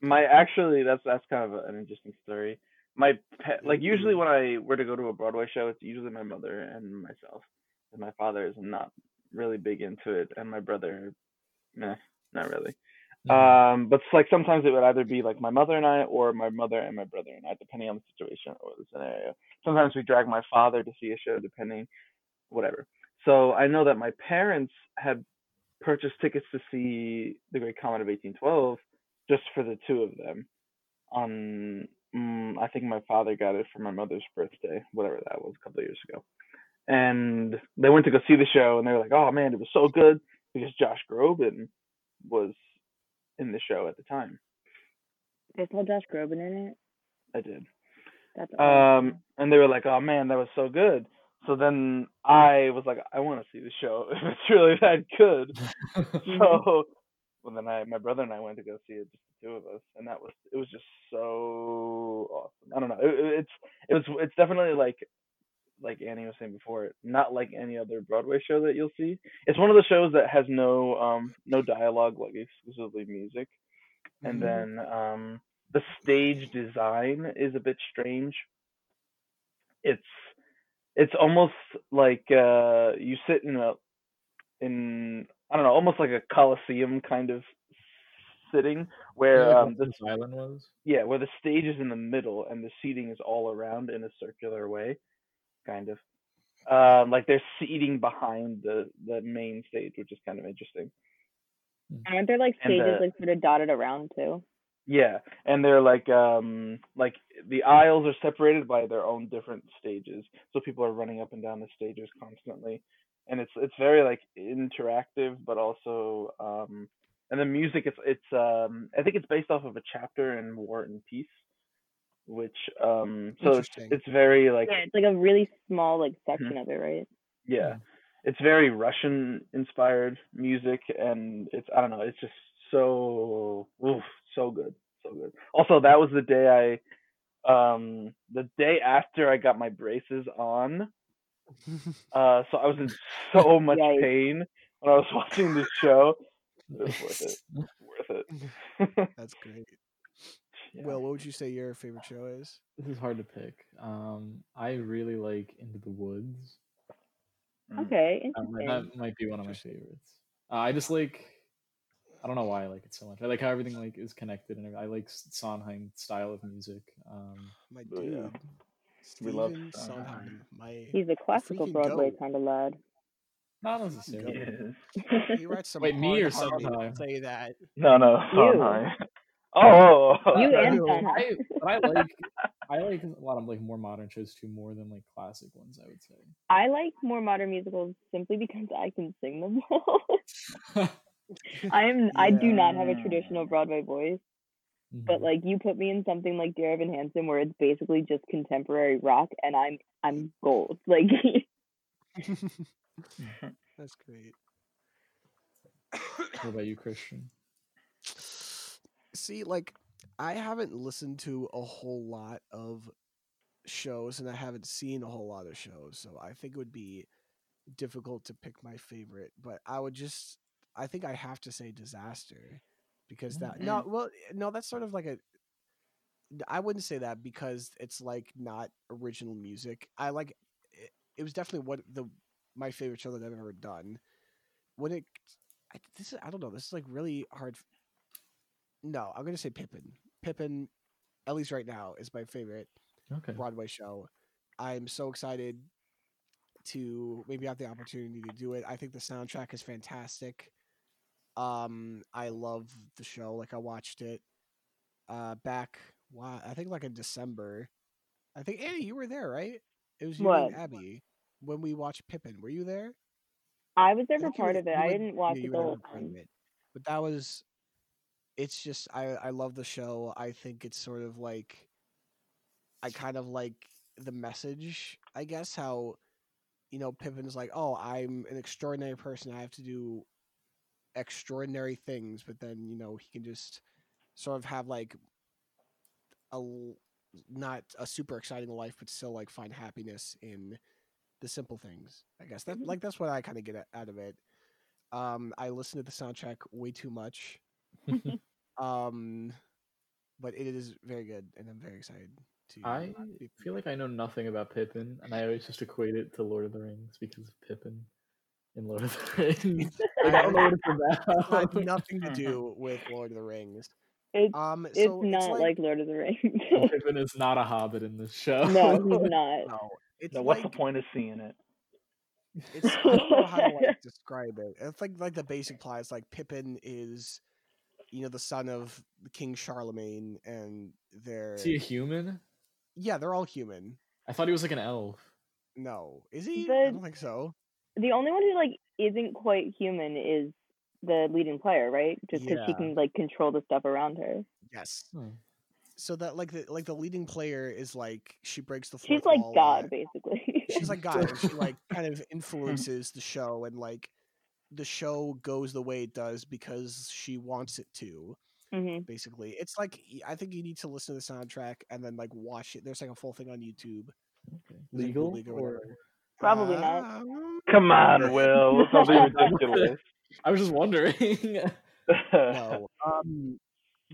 my actually that's that's kind of an interesting story. My pet, like usually when I were to go to a Broadway show, it's usually my mother and myself. And my father is not really big into it, and my brother, meh, not really. Mhm. Um, but like sometimes it would either be like my mother and I, or my mother and my brother and I, depending on the situation or the scenario. Sometimes we drag my father to see a show, depending, whatever. So I know that my parents had purchased tickets to see The Great Comet of 1812 just for the two of them. On, mm, I think my father got it for my mother's birthday, whatever that was, a couple of years ago. And they went to go see the show, and they were like, "Oh man, it was so good," because Josh Groban was in the show at the time. They saw Josh Groban in it. I did. That's Um, and they were like, "Oh man, that was so good." So then I was like, "I want to see the show (laughs) if it's really that good." (laughs) So, well, then I, my brother and I went to go see it, just the two of us, and that was it was just so awesome. I don't know, it, it- it's it was it's definitely like like Annie was saying before, not like any other Broadway show that you'll see. It's one of the shows that has no um no dialogue, like exclusively music, and Mhm. then um the stage design is a bit strange. It's it's almost like uh you sit in a in I don't know, almost like a coliseum kind of sitting where Yeah, um the Island was. yeah, where the stage is in the middle and the seating is all around in a circular way, kind of. Um, like they're seating behind the the main stage, which is kind of interesting. Aren't there like stages the- like sort of dotted around too? Yeah, and they're like um like the aisles are separated by their own different stages, so people are running up and down the stages constantly, and it's it's very like interactive, but also um and the music it's it's um I think it's based off of a chapter in War and Peace, which um so it's it's very like yeah, it's like a really small like Mm-hmm. section of it, right? yeah it's very russian inspired music and it's i don't know it's just so oof, so good so good also that was the day i um the day after i got my braces on (laughs) uh so i was in so much Yikes. pain when I was (laughs) watching this show. It was worth it. Worth it. (laughs) That's great. Yeah. Will, what would you say your favorite show is? This is hard to pick. Um, I really like Into the Woods. Mm. Okay, That might, that might be one of my favorites. Uh, I just like. I don't know why I like it so much. I like how everything like is connected, and I like S- Sondheim's style of music. Um, (sighs) My dude. yeah. We love Sondheim. Sondheim. My He's a classical Broadway goat. kind of lad. not necessarily. Yes. he writes some Wait, me or hard Sondheim? Say that. No, no, You. Sondheim. (laughs) Oh, You and know, I, I like (laughs) I like a lot of like more modern shows too, more than like classic ones. I would say. I like more modern musicals simply because I can sing them all. (laughs) I am I do not have a traditional Broadway voice, but Mhm. like you put me in something like Dear Evan Hansen where it's basically just contemporary rock and I'm I'm gold. (laughs) Like That's great. what about you, Christian? See, like, I haven't listened to a whole lot of shows and I haven't seen a whole lot of shows, so I think it would be difficult to pick my favorite, but I would just I think I have to say disaster because that no well eh, no that's sort of like a I wouldn't say that because it's like not original music. I like it, it was definitely what the my favorite show that I've ever done. When it I, this is I don't know, this is like really hard No, I'm going to say Pippin. Pippin at least right now is my favorite Okay. Broadway show. I'm so excited to maybe have the opportunity to do it. I think the soundtrack is fantastic. Um, I love the show. Like I watched it uh back wow, I think like in December. I think Annie, you were there, right? It was you and Abby when we watched Pippin. Were you there? I was there for part of it. I didn't watch yeah, the whole there for part of time. But that was it's just I I love the show. I think it's sort of like I kind of like the message, I guess, how you know, Pippin's like, "Oh, I'm an extraordinary person. I have to do extraordinary things," but then, you know, he can just sort of have like a not a super exciting life, but still like find happiness in the simple things. I guess that Mhm. like that's what I kind of get out of it. Um, I listen to the soundtrack way too much. (laughs) (laughs) um, but it is very good, and I'm very excited to. I be- feel like I know nothing about Pippin, and I always just equate it to Lord of the Rings because of Pippin in Lord of the (laughs) Rings. like, I don't know what it's It had about. nothing to do with Lord of the Rings. It's Um, it's not it's like, Lord of the Rings. Pippin is not a hobbit in this show. no, he's not. no, it's Now, what's like the point of seeing it? it's I don't know how to like describe it. It's like like the basic plot is like Pippin is, you know, the son of King Charlemagne, and they're Is he a human? yeah, they're all human. I thought he was like an elf. No, is he? I The- don't think so. The only one who like isn't quite human is the leading player, right? Just because she Yeah. can like control the stuff around her. Yes. Hmm. So that like the like the leading player is like she breaks the fourth She's like God, basically. She's like God, and she like (laughs) kind of influences the show, and like the show goes the way it does because she wants it to. hmm Basically, it's like I think you need to listen to the soundtrack and then like watch it. There's like a full thing on YouTube. Okay. There's, like, Legal or or whatever. Probably not. Um, Come on, Will. Something (laughs) ridiculous. I was just wondering. (laughs) no. Um,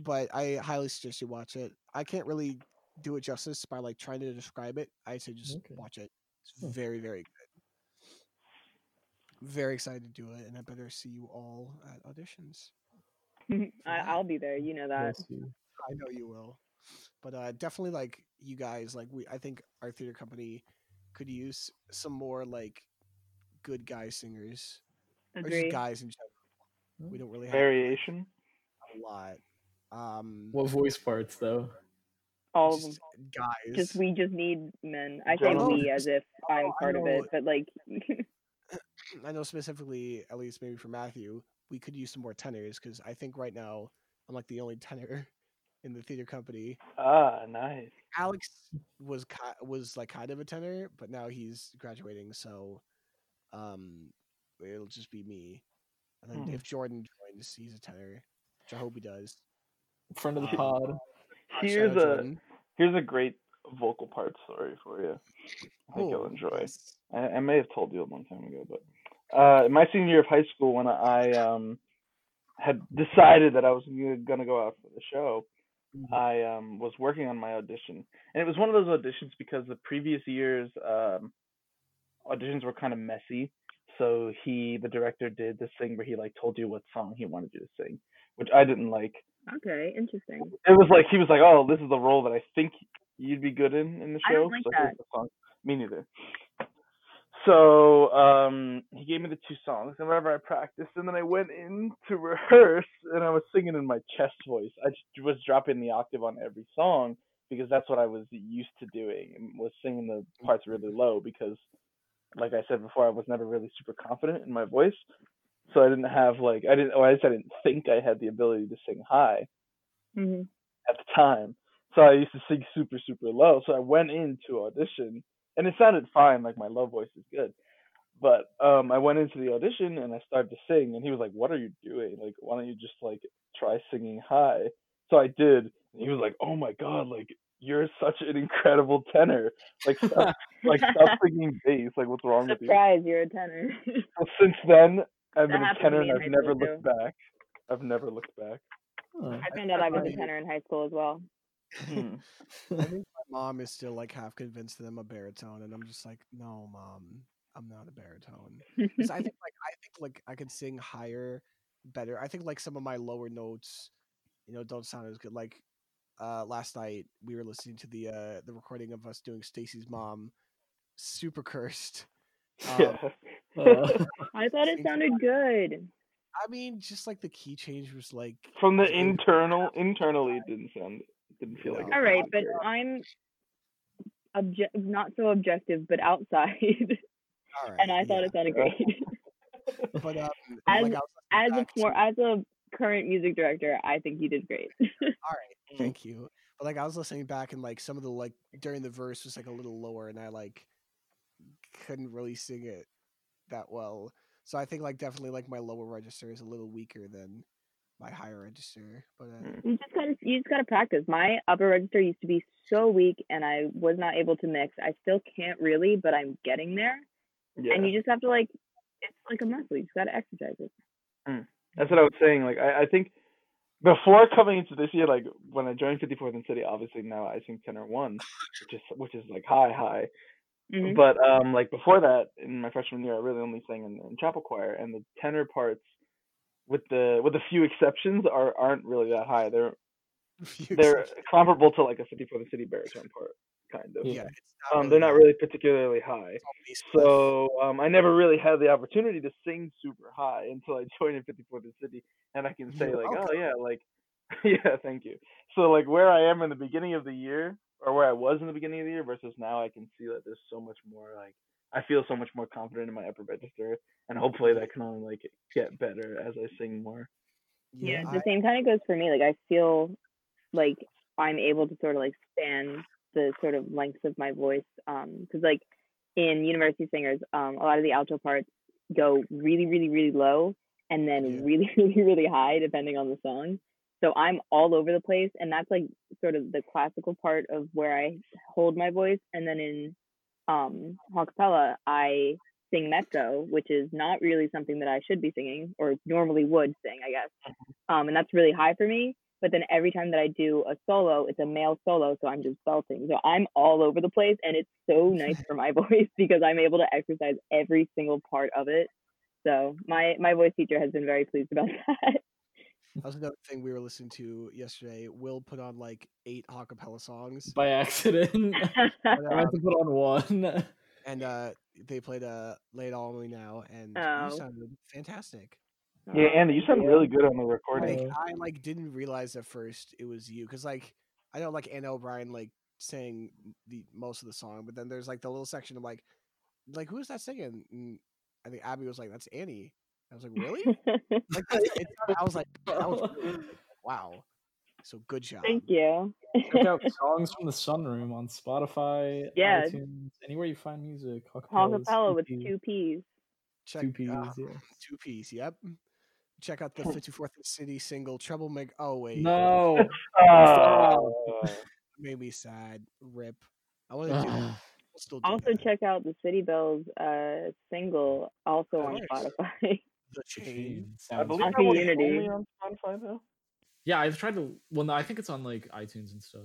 but I highly suggest you watch it. I can't really do it justice by like trying to describe it. I say just Okay. watch it. It's very, very good. Very excited to do it, and I better see you all at auditions. (laughs) I, I'll be there. You know that. I know you will, but uh, definitely like you guys. Like we, I think our theater company could use some more like good guy singers or just guys in general. We don't really have Variation. a lot. Um, What voice parts though? All of them. guys. Just we just need men. I say we as if I'm I part of it, but like (laughs) (clears throat) I know specifically, at least maybe for Matthew, we could use some more tenors because I think right now I'm like the only tenor (laughs) in the theater company. Ah, nice. Alex was was like kind of a tenor, but now he's graduating, so um, it'll just be me. And then Hmm. if Jordan joins, he's a tenor, which I hope he does. Friend of the Um, pod. Here's a Jordan. here's a great vocal part story for you. I think you'll enjoy. yes. I, I may have told you a long time ago, but uh, my senior year of high school when I um had decided that I was gonna go out for the show. I um was working on my audition, and it was one of those auditions because the previous years um auditions were kind of messy. So he, the director, did this thing where he like told you what song he wanted you to sing, which I didn't like. Okay, interesting. It was like he was like, "Oh, this is the role that I think you'd be good in in the I show." don't like so that. the song. Me neither. So um, he gave me the two songs, and whenever I practiced, and then I went in to (laughs) rehearse, and I was singing in my chest voice. I just was dropping the octave on every song because that's what I was used to doing, and was singing the parts really low because, like I said before, I was never really super confident in my voice, so I didn't have like I didn't, or I just I didn't think I had the ability to sing high hmm at the time. So I used to sing super, super low. So I went into audition and it sounded fine, like my low voice is good. But um I went into the audition and I started to sing and he was like, What are you doing? Like, why don't you just like try singing high? So I did. And he was like, Oh my god, like you're such an incredible tenor. Like stop (laughs) like stop singing bass. Like what's wrong with you? Surprise, you're a tenor. (laughs) So since then I've That been a tenor and I've never school, looked back. I've never looked back. Huh. I found out I was a funny. tenor in high school as well. Hmm. (laughs) I think my mom is still like half convinced that I'm a baritone, and I'm just like, no, mom, I'm not a baritone. (laughs) I think like I think like I could sing higher, better. I think like some of my lower notes, you know, don't sound as good. Like uh last night we were listening to the uh the recording of us doing Stacy's mom, super cursed. (laughs) Um, Yeah. (laughs) Uh, I thought it sounded good. I mean, just like the key change was like From the internal, internally, it didn't sound, didn't feel like. All right, but good. I'm obje- not so objective, but outside, (laughs) all right, and I thought yeah. it sounded great. (laughs) But um, As- (laughs) like as a for, as a current music director, I think you did great. all right, thank you. But like I was listening back and like some of the like during the verse was like a little lower, and I like couldn't really sing it that well. So I think like definitely like my lower register is a little weaker than my higher register. But uh, Mm. you just gotta you just gotta practice. My upper register used to be so weak, and I was not able to mix. I still can't really, but I'm getting there. Yeah, And you just have to like, it's like a muscle. You just gotta exercise it. that's what I was saying. Like, I, I think before coming into this year, like when I joined 54th and City, obviously now I sing tenor one, which is which is like high, high. Mhm. But um, like before that, in my freshman year, I really only sang in, in chapel choir, and the tenor parts, with the with a few exceptions, are aren't really that high. They're (laughs) they're exceptions. comparable to like a 54th and City baritone part, kind of. yeah, Um, they're not really particularly high. It's all bass clef. So um, I never really had the opportunity to sing super high until I (laughs) joined in 54th City, and I can say You're like, oh yeah, like (laughs) yeah, thank you. So like where I am in the beginning of the year, or where I was in the beginning of the year versus now, I can see that there's so much more like I feel so much more confident in my upper register, and hopefully that can only like get better as I sing more. Yeah, I- the same kind of goes for me. Like I feel like I'm able to sort of like span the sort of lengths of my voice. Um, because like in university singers, um, a lot of the alto parts go really, really, really low and then Yeah. really, (laughs) really, really high depending on the song. So I'm all over the place, and that's like sort of the classical part of where I hold my voice. And then in um acapella, I sing mezzo, which is not really something that I should be singing or normally would sing, I guess. Um, and that's really high for me. But then every time that I do a solo, it's a male solo, so I'm just belting. So I'm all over the place, and it's so nice for my (laughs) voice because I'm able to exercise every single part of it. So my my voice teacher has been very pleased about (laughs) that. That was another thing we were listening to yesterday. Will put on like eight acapella songs, by accident. (laughs) I but, meant um, to put on one. (laughs) and uh, they played uh, "Lay It All on Me Now," and Oh. you sounded fantastic. Yeah, Andy, you sound yeah. really good on the recording. Like Uh, I like didn't realize at first it was you because like I know like Anna O'Brien like sang the most of the song, but then there's like the little section of like like who's that singing? And I think Abby was like, "That's Annie." I was like, "Really?" (laughs) like that's, it, I was like, (laughs) "That was really wow." So good job. Thank you. Check out (laughs) songs from the Sunroom on Spotify, Yeah. iTunes, anywhere you find music. Acapella with two P's. Check two P's. uh, yeah. two piece. Yep. Check out the 54th City single "Trouble Make." Oh wait, No. Oh, made me sad. Rip. I want to do that. (sighs) Ugh. still do Also that. check out the City Bells uh single also on Nice. Spotify. The chain. Chain I believe On that was Community. only on Spotify though. Yeah, I've tried to. Well, no, I think it's on like iTunes and stuff.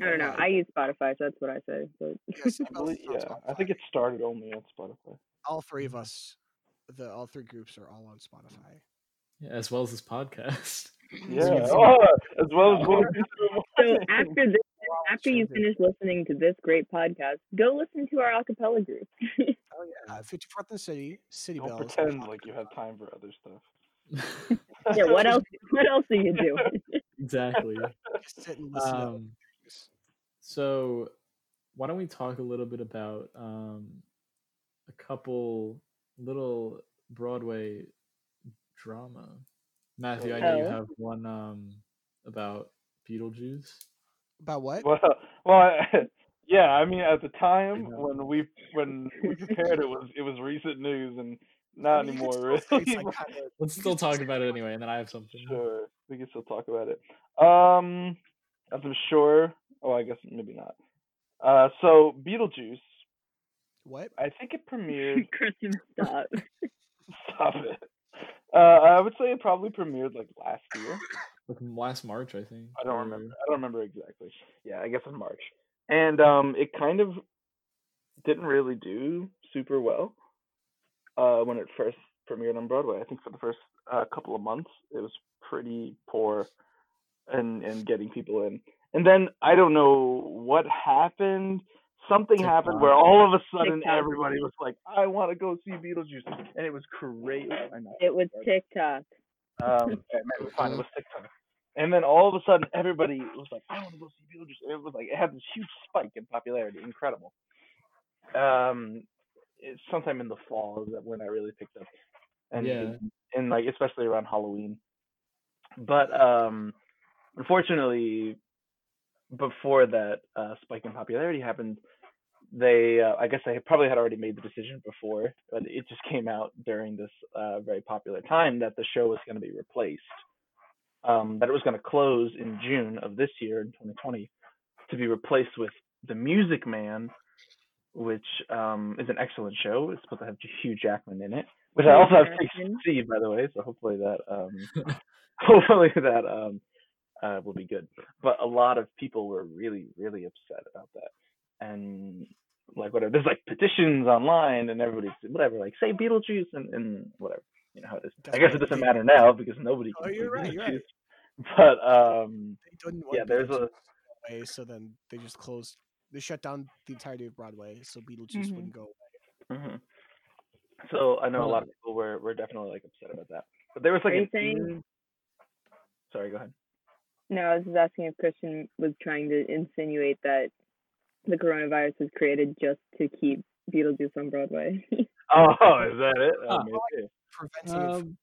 I don't know. Right. I use Spotify, so that's what I say. But Yeah, (laughs) I believe, yeah, I think it started only on Spotify. all three of us. The all three groups are all on Spotify. Yeah, as well as this podcast. Yeah, can (laughs) see- oh, as well as (laughs) one piece of so after this, Wow, after you finish listening to this great podcast, go listen to our acapella group. (laughs) Oh yeah, 54th and City, City Don't Bells. pretend like you have time for other stuff. (laughs) yeah. What else? (laughs) What else do you do? exactly. Just sit and listen. Um, so, why don't we talk a little bit about um, a couple little Broadway drama? Matthew, I know you Oh. have one um, about Beetlejuice. About what? Well, (laughs) well, I- (laughs) yeah. I mean, at the time when we when we prepared, it was it was recent news and not I mean, anymore. still Really, like (laughs) kinda- Let's still talk about it anyway, and then I have something. sure, we can still talk about it. Um, as I'm sure. Oh, I guess maybe not. Uh, so Beetlejuice. What? I think it premiered. Christian, stop. stop it. Uh, I would say it probably premiered like last year. Like last March, I think. I don't or- remember. I don't remember exactly. Yeah, I guess in March. And um, it kind of didn't really do super well uh, when it first premiered on Broadway. I think for the first uh, couple of months, it was pretty poor and and getting people in. And then I don't know what happened. Something happened where all of a sudden TikTok. everybody was like, "I want to go see Beetlejuice," and it was crazy. It was TikTok. Um, (laughs) and it was fine. It was TikTok. And then all of a sudden, everybody was like, "I want to go see Beetlejuice." It was like it had this huge spike in popularity, incredible. Um, it's sometime in the fall is that when I really picked up, and Yeah. and like especially around Halloween. But um, unfortunately, before that uh, spike in popularity happened, they uh, I guess they probably had already made the decision before, but it just came out during this uh, very popular time that the show was going to be replaced. Um, that it was going to close in June of this year in 2020 to be replaced with The Music Man, which um, is an excellent show. It's supposed to have Hugh Jackman in it, which I also have to see, by the way. So hopefully that um, (laughs) hopefully that um, uh, will be good. But a lot of people were really, really upset about that, and like whatever. There's like petitions online, and everybody's whatever, like say Beetlejuice and, and whatever. You know how it is. I guess it doesn't matter now because nobody. Oh, you're right, you're right. But um, They didn't want yeah, there's a Way, so then they just closed. They shut down the entirety of Broadway, so Beetlejuice Mhm. wouldn't go. mhm. So I know a lot of people were were definitely like upset about that. But there was like Are you an saying- Sorry, go ahead. No, I was just asking if Christian was trying to insinuate that the coronavirus was created just to keep Beetlejuice on Broadway. (laughs) Oh, is that it? Oh, maybe. Preventing it from Um,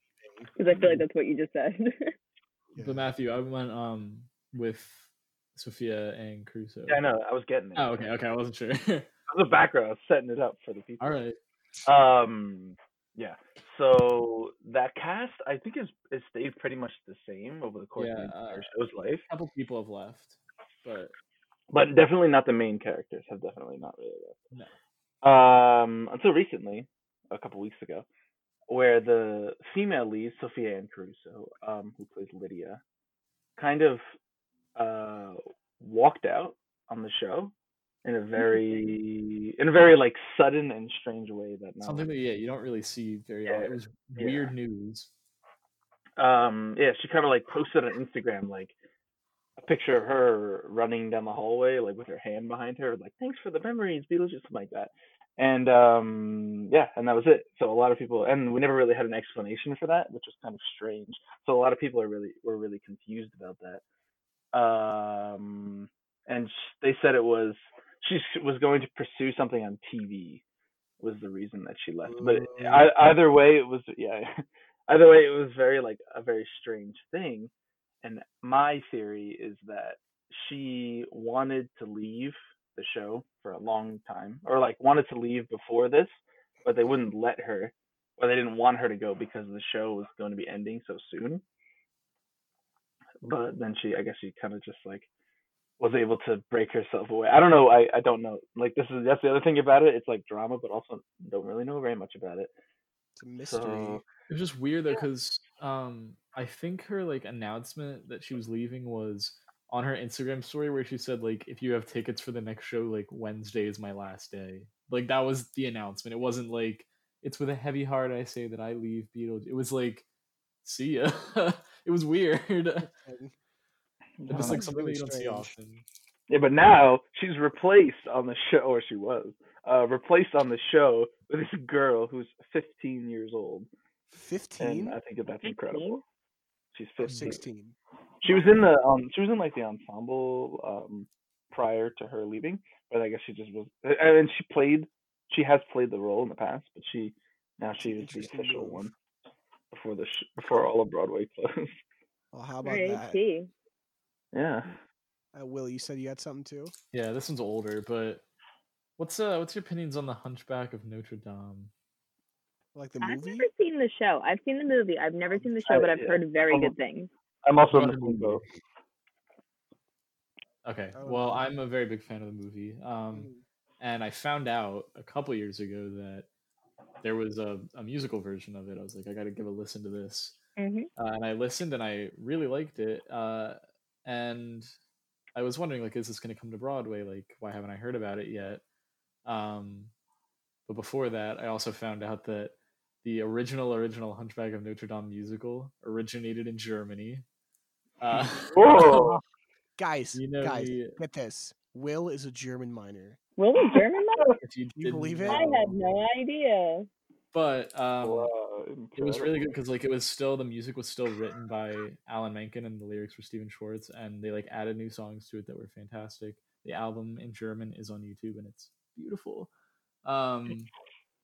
Because I feel like that's what you just said. (laughs) Yeah. But Matthew, I went um with Sophia Anne Caruso. Yeah, I know. I was getting it. Oh, okay, okay. I wasn't sure. (laughs) The background, I was setting it up for the people. All right. Um, yeah. So that cast, I think, is is stayed pretty much the same over the course of the entire uh, show's life, A couple people have left, but but definitely not the main characters. Have definitely not really no. left. Um, until recently, a couple weeks ago, where the female lead, Sophia Anne Caruso, um, who plays Lydia, kind of uh walked out on the show in a very in a very like sudden and strange way that not something that yeah you don't really see very Yeah, often. It was yeah. weird news. um yeah she kind of like posted on instagram like a picture of her running down the hallway like with her hand behind her like thanks for the memories beetlejuice something like that. And um yeah and that was it. So a lot of people and we never really had an explanation for that which was kind of strange. So a lot of people are really were really confused about that. Um and sh- they said it was she was going to pursue something on tv was the reason that she left. But it- I, either way it was yeah (laughs) either way it was very like a very strange thing and my theory is that she wanted to leave the show for a long time or like wanted to leave before this but they wouldn't let her or they didn't want her to go because the show was going to be ending so soon but then she i guess she kind of just like was able to break herself away. I don't know. I, I don't know. Like this is that's the other thing about it. It's like drama, but also don't really know very much about it. It's a mystery. So It was just weird though, because um, I think her like announcement that she was leaving was on her Instagram story where she said like, if you have tickets for the next show, like Wednesday is my last day. Like that was the announcement. It wasn't like it's with a heavy heart I say that I leave Beetlejuice. It was like, see ya. (laughs) it was weird. (laughs) And It was like something really that you don't see strange. often. Yeah, but now she's replaced on the show, or she was uh, replaced on the show with this girl who's 15 years old, and 15 I think that that's 15? incredible. She's 15. 16? She was in the um, she was in like the ensemble um prior to her leaving, but I guess she just was, and and she played, she has played the role in the past, but she now she is the official move. one before the sh- before all of Broadway (laughs) closed. Well, how about Right, that? see. yeah. Uh, Will, you said you had something too? Yeah, this one's older, but what's uh what's your opinions on the Hunchback of Notre Dame? Like the I've movie? never seen the show. I've seen the movie. I've never seen the show, I- but I've yeah. heard very good things. I'm also Go in the ahead. Okay, well. I'm a very big fan of the movie. Um, Mm. and I found out a couple years ago that there was a, a musical version of it. I was like, I got to give a listen to this. hmm uh, and I listened and I really liked it. Uh, and I was wondering, like, is this going to come to Broadway? Like, why haven't I heard about it yet? Um, but before that, I also found out that the original original Hunchback of Notre Dame musical originated in Germany. Uh, (laughs) Whoa! (laughs) Guys, you know guys, me. get this. Will is a German minor. Will is German one? (laughs) If you, you believe it? I had no idea. But um, wow, it was really good because like it was still the music was still written by Alan Menken and the lyrics were Stephen Schwartz and they like added new songs to it that were fantastic. The album in German is on YouTube and it's beautiful. Um,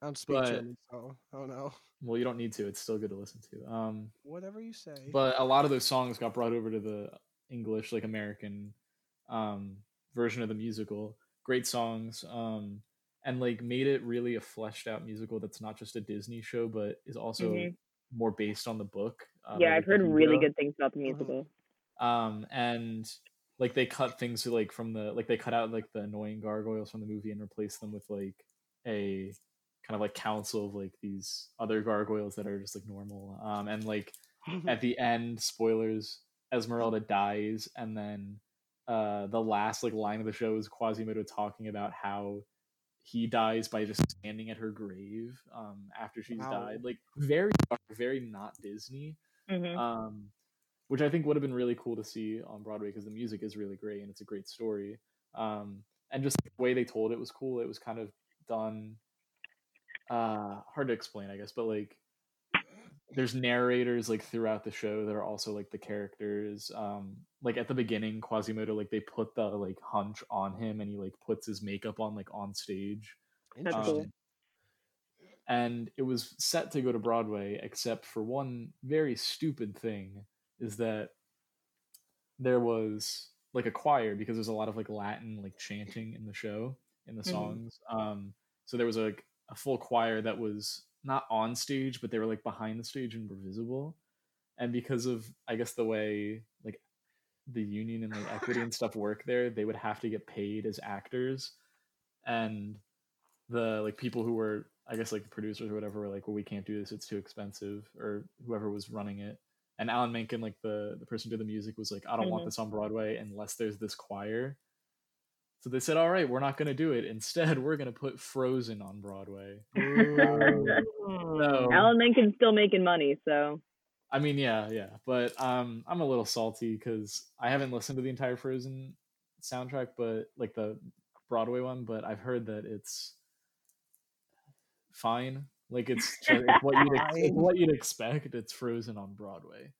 I don't speak But- German, so I don't know. (laughs) well, you don't need to; it's still good to listen to. Um, Whatever you say. but a lot of those songs got brought over to the English, like American, um, version of the musical. Great songs. Um, and like made it really a fleshed out musical that's not just a Disney show, but is also Mhm. more based on the book. Uh, yeah, by, I've like, the heard really good things about the Mhm. musical. um and like they cut things like from the like they cut out like the annoying gargoyles from the movie and replaced them with like a kind of like council of like these other gargoyles that are just like normal um and like at the end spoilers esmeralda dies and then uh the last like line of the show is quasimodo talking about how he dies by just standing at her grave um after she's Wow. died like very dark, very not disney hmm um, which I think would have been really cool to see on Broadway because the music is really great and it's a great story. Um, and just the way they told it was cool. It was kind of done uh, hard to explain, I guess, but like there's narrators like throughout the show that are also like the characters. Um, like at the beginning, Quasimodo like they put the like hunch on him and he like puts his makeup on like on stage Interesting. um, and it was set to go to Broadway, except for one very stupid thing is that there was like a choir because there's a lot of like Latin like chanting in the show in the Mhm. songs. Um, so there was like a full choir that was not on stage, but they were like behind the stage and were visible. And because of I guess the way like the union and like equity and stuff work there, they would have to get paid as actors. And the like people who were I guess like the producers or whatever were like, well, we can't do this; it's too expensive, or whoever was running it. And Alan Menken, like the the person who did the music, was like, I don't want Mhm. this on Broadway unless there's this choir. So they said, all right, we're not going to do it. Instead, we're going to put Frozen on Broadway. (laughs) So, Alan Menken's still making money, so I mean, yeah, yeah, but um, I'm a little salty because I haven't listened to the entire Frozen soundtrack, but like the Broadway one. But I've heard that it's fine. Like it's, (laughs) just, it's what you'd ex- it's what you'd expect. It's Frozen on Broadway.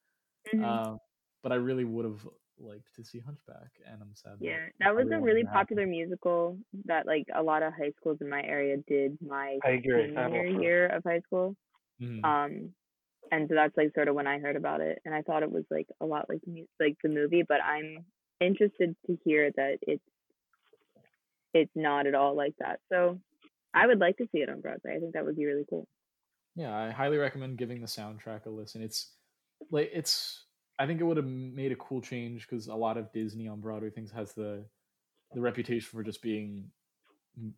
Mhm. Um, but I really would have liked to see Hunchback, and I'm sad. yeah, that that was a really didn't popular musical that like a lot of high schools in my area did my I agree. I've senior year of high school. Mhm. Um, and so that's like sort of when I heard about it, and I thought it was like a lot like like the movie, but I'm interested to hear that it's it's not at all like that. So I would like to see it on Broadway. I think that would be really cool. yeah, I highly recommend giving the soundtrack a listen. It's like it's I think it would have made a cool change because a lot of Disney on Broadway things has the the reputation for just being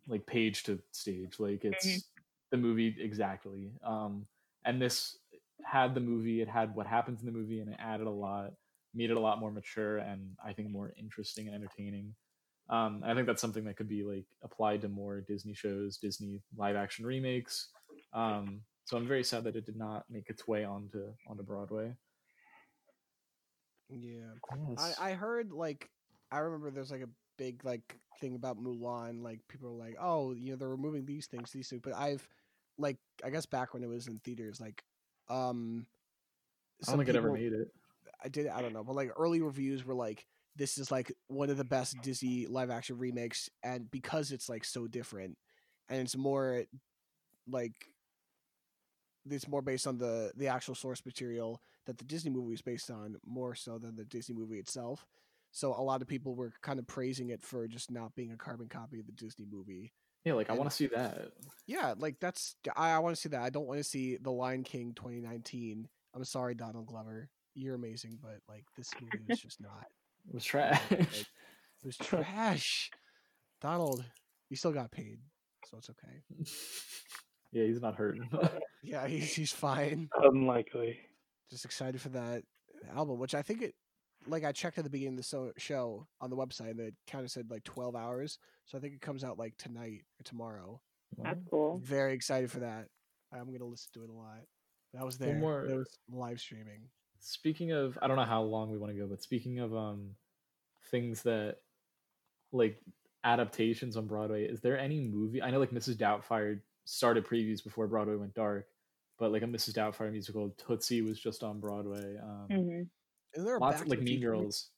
like page to stage, like it's Mhm. the movie exactly. Um, and this had the movie, it had what happens in the movie, and it added a lot, made it a lot more mature and I think more interesting and entertaining. Um, I think that's something that could be like applied to more Disney shows, Disney live action remakes. Um, so I'm very sad that it did not make its way onto onto Broadway. Yeah. Yes. I, I heard like I remember there's like a big like thing about Mulan. Like people are like, oh, you know, they're removing these things, these things. But I've like I guess back when it was in theaters, like um, I don't think it ever made it. I did. I don't know, but like early reviews were like, this is like one of the best Disney live action remakes, and because it's like so different, and it's more like it's more based on the the actual source material that the Disney movie is based on, more so than the Disney movie itself. So a lot of people were kind of praising it for just not being a carbon copy of the Disney movie. Yeah, like I want to see that. Yeah, like that's I, I want to see that. I don't want to see The Lion King 2019. I'm sorry, Donald Glover. You're amazing, but like this movie was just not. (laughs) It was trash. It was trash. Donald, you still got paid, so it's okay. (laughs) yeah, he's not hurting. (laughs) Yeah, he's he's fine. Unlikely. Just excited for that album, which I think it. Like I checked at the beginning of the so- show on the website, and it kind of said like 12 hours. So I think it comes out like tonight or tomorrow. That's cool. Very excited for that. I'm gonna listen to it a lot. That was One there. more- That was live streaming. speaking of, I don't know how long we want to go, but speaking of um things that like adaptations on Broadway, is there any movie? I know like Mrs. Doubtfire started previews before Broadway went dark, but like a Mrs. Doubtfire musical, Tootsie was just on Broadway. Um, hmm Isn't there a lots Back of to like the Mean Future Girls.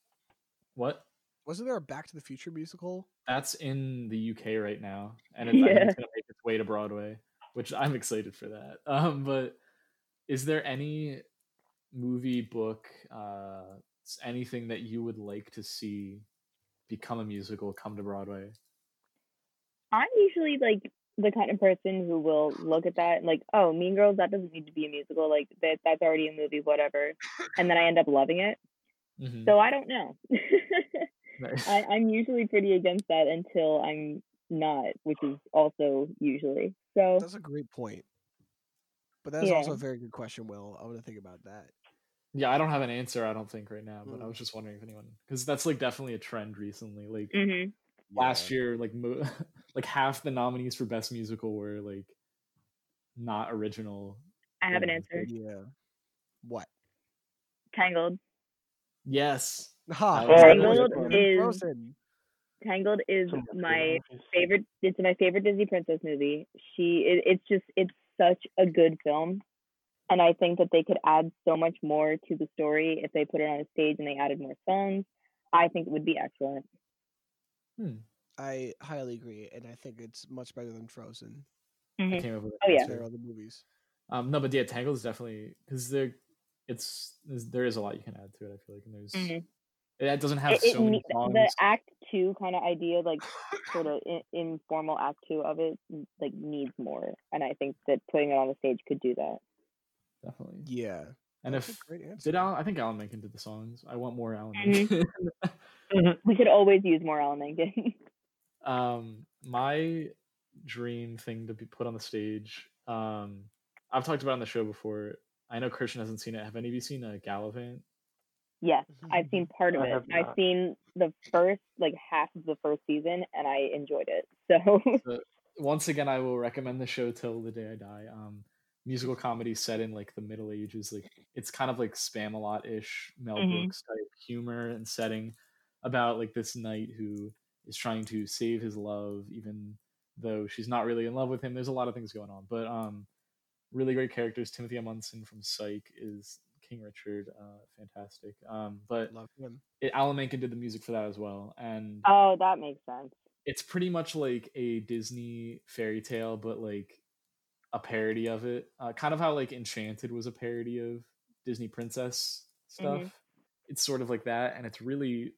What? Wasn't there a Back to the Future musical? That's in the UK right now, and it's, Yeah. it's gonna make its way to Broadway, which I'm excited for that. (laughs) Um, but is there any movie, book, uh, anything that you would like to see become a musical, come to Broadway? I'm usually like the kind of person who will look at that and like, oh, Mean Girls, that doesn't need to be a musical. Like that, that's already a movie, whatever. And then I end up loving it. Mhm. So I don't know. Nice. (laughs) I, I'm usually pretty against that until I'm not, which is also usually. So That's a great point. But that's also a very good question, Will. I want to think about that. yeah, I don't have an answer. I don't think right now, but I Mm. was just wondering if anyone, because that's like definitely a trend recently. Like mhm. last Yeah. year, like mo- (laughs) like half the nominees for best musical were like not original. I have an answer. Yeah. What? Tangled. Ha! Yes. (laughs) Oh, Tangled is- Frozen. Tangled is Some of the my favorite. It's my favorite Disney princess movie. She. It, it's just. It's such a good film, and I think that they could add so much more to the story if they put it on a stage and they added more songs. I think it would be excellent. Hmm. I highly agree, and I think it's much better than Frozen. I Mhm. came up with Oh, yeah. answer. There are other movies. Um, no, but yeah, Tangled is definitely because there, it's there's- there is a lot you can add to it. I feel like, and there's Mhm. it doesn't have It, it so many songs. the Act Two kind of idea, like sort of (coughs) in, informal Act Two of it, like needs more, and I think that putting it on the stage could do that. definitely. Yeah. And That's if a great answer. did Alan, I think Alan Menken did the songs. I want more Alan Mhm. Menken. (laughs) We could always use more Alan Menken. (laughs) um, my dream thing to be put on the stage. Um, I've talked about it on the show before. I know Christian hasn't seen it. Have any of you seen a Galavant? yes, I've seen (laughs) part of I it. I've seen the first like half of the first season, and I enjoyed it. (laughs) So once again, I will recommend the show till the day I die. Um, musical comedy set in like the Middle Ages. Like it's kind of like Spamalot ish, Mel Mhm. Brooks type humor and setting about like this knight who is trying to save his love, even though she's not really in love with him. There's a lot of things going on, but um, really great characters. Timothy Omundson from Psych is King Richard, uh, fantastic. Um, but Love him. it, Alan Menken did the music for that as well, and oh, that makes sense. it's pretty much like a Disney fairy tale, but like a parody of it. Uh, kind of how like Enchanted was a parody of Disney princess stuff. Mhm. It's sort of like that, and it's really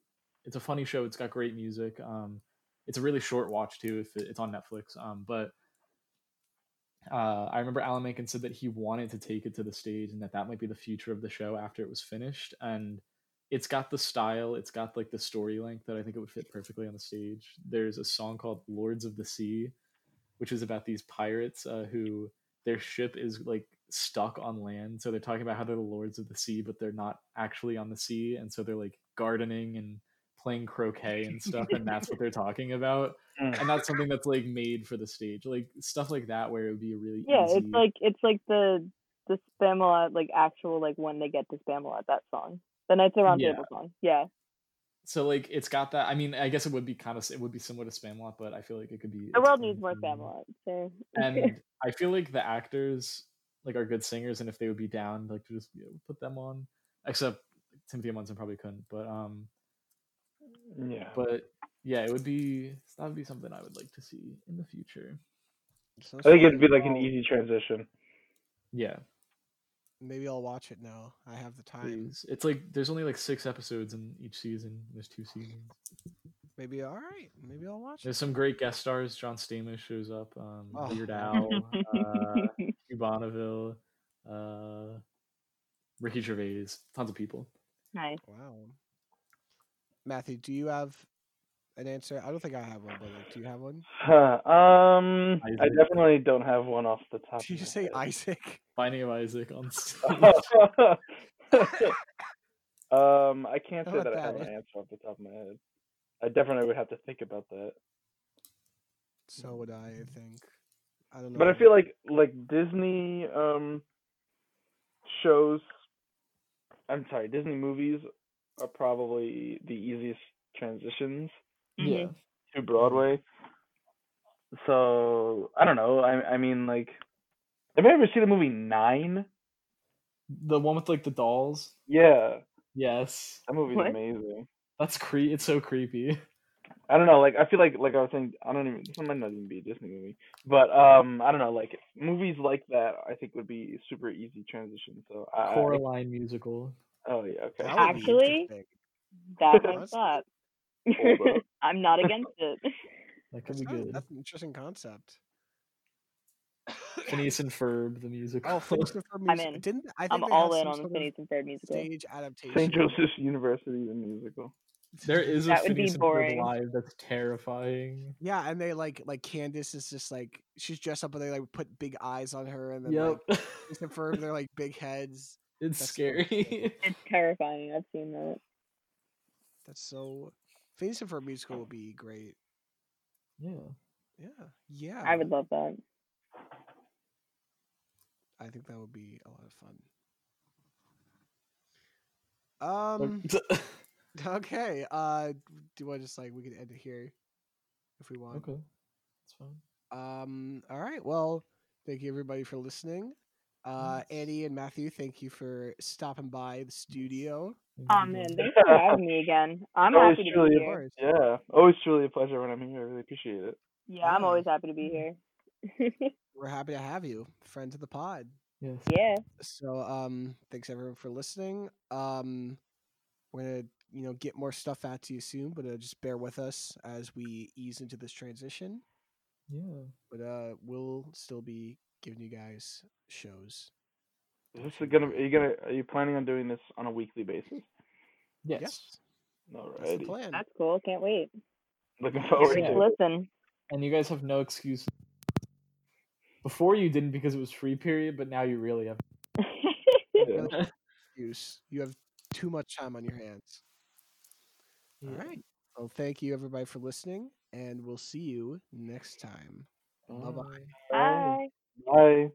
it's a funny show. It's got great music. Um, it's a really short watch too. If it, it's on Netflix, um, but uh, I remember Alan Menken said that he wanted to take it to the stage and that that might be the future of the show after it was finished. And it's got the style, it's got like the story length that I think it would fit perfectly on the stage. There's a song called Lords of the Sea, which is about these pirates uh, who their ship is like stuck on land. So they're talking about how they're the lords of the sea, but they're not actually on the sea. And so they're like gardening and playing croquet and stuff. and that's what they're (laughs) talking about. Mm. And that's something that's like made for the stage. Like stuff like that where it would be a really Yeah, easy. it's like it's like the the Spamalot like actual like when they get to Spamalot that song. The Knights around Yeah. Table song. Yeah. so like it's got that. I mean, I guess it would be kind of it would be similar to Spamalot, but I feel like it could be. The world needs more. Spamalot. So and (laughs) I feel like the actors like are good singers, and if they would be down, like to just you know, put them on. Except Timothy Munson probably couldn't, but um, Yeah. but yeah, it would be that would be something I would like to see in the future. So I think it'd be like an I'll- easy transition. Yeah, Maybe I'll watch it now. I have the time. please. It's like there's only like six episodes in each season. There's two seasons. Maybe all right. Maybe I'll watch There's it. some great guest stars. John Stamos shows up. Um, Oh. Weird (laughs) Al, uh, Hugh Bonneville, uh, Ricky Gervais, tons of people. nice. Wow. Matthew, do you have an answer? I don't think I have one, but like, do you have one? Huh, um, I definitely don't have one off the top. Did you of my just say head. Isaac? Binding of Isaac on (laughs) stage. um, I can't say about that I have an answer off the top of my head. I definitely would have to think about that. So would I. I think. I don't know. But I feel like like Disney um shows I'm sorry, Disney movies are probably the easiest transitions yeah. to Broadway. So I don't know. I I mean like have you ever seen the movie Nine? The one with like the dolls. Yeah. Yes, That movie's What? amazing. that's cre. It's so creepy. I don't know, like I feel like like I was saying I don't even this might not even be a Disney movie. But um I don't know, like movies like that I think would be super easy transition. So I, I Coraline musical. Oh yeah, okay. That Actually- That That's- (laughs) might up. (laughs) I'm not (laughs) against it. That could That's, be not- good. that's an interesting concept. Phineas and Ferb, the musical. Oh, Phineas and Ferb musical. I'm music- in. Didn't I think I'm all in on the Phineas and Ferb musical. stage adaptation? St. Joseph's University the musical. there is a That would be Phineas and Ferb boring. live that's terrifying. Yeah, and they like like Candace is just like she's dressed up and they like put big eyes on her and then Yep, like Phineas and Ferb they're like big heads. It's that's scary. (laughs) It's terrifying. I've seen that. That's so. Phineas and Ferb musical would be great. yeah. Yeah, yeah. I would love that. I think that would be a lot of fun. Um. (laughs) Okay. Uh. Do I just like we can end it here if we want? okay, that's fine. Um. All right. Well, thank you everybody for listening. Uh, Annie and Matthew, thank you for stopping by the studio. Thank Oh man, guys. thanks for having me again. I'm Always happy to truly be here. course. Yeah, always truly a pleasure when I'm here. I really appreciate it. Yeah, I'm always happy to be here. (laughs) We're happy to have you, friend of the pod. Yes. yeah. So, um, thanks everyone for listening. Um, we're gonna, you know, get more stuff out to you soon, but uh, just bear with us as we ease into this transition. Yeah. But uh, we'll still be giving you guys shows. Is this gonna? Are you gonna? Are you planning on doing this on a weekly basis? Yes. Yes, that's the plan. That's cool. Can't wait. Looking forward Yeah. to it. Listen. And you guys have no excuse. Before you didn't because it was free period, but now you really have. (laughs) Yeah. Excuse. You have too much time on your hands. All Yeah. right. Well, thank you everybody for listening, and we'll see you next time. Bye bye. Alright. Bye. Bye.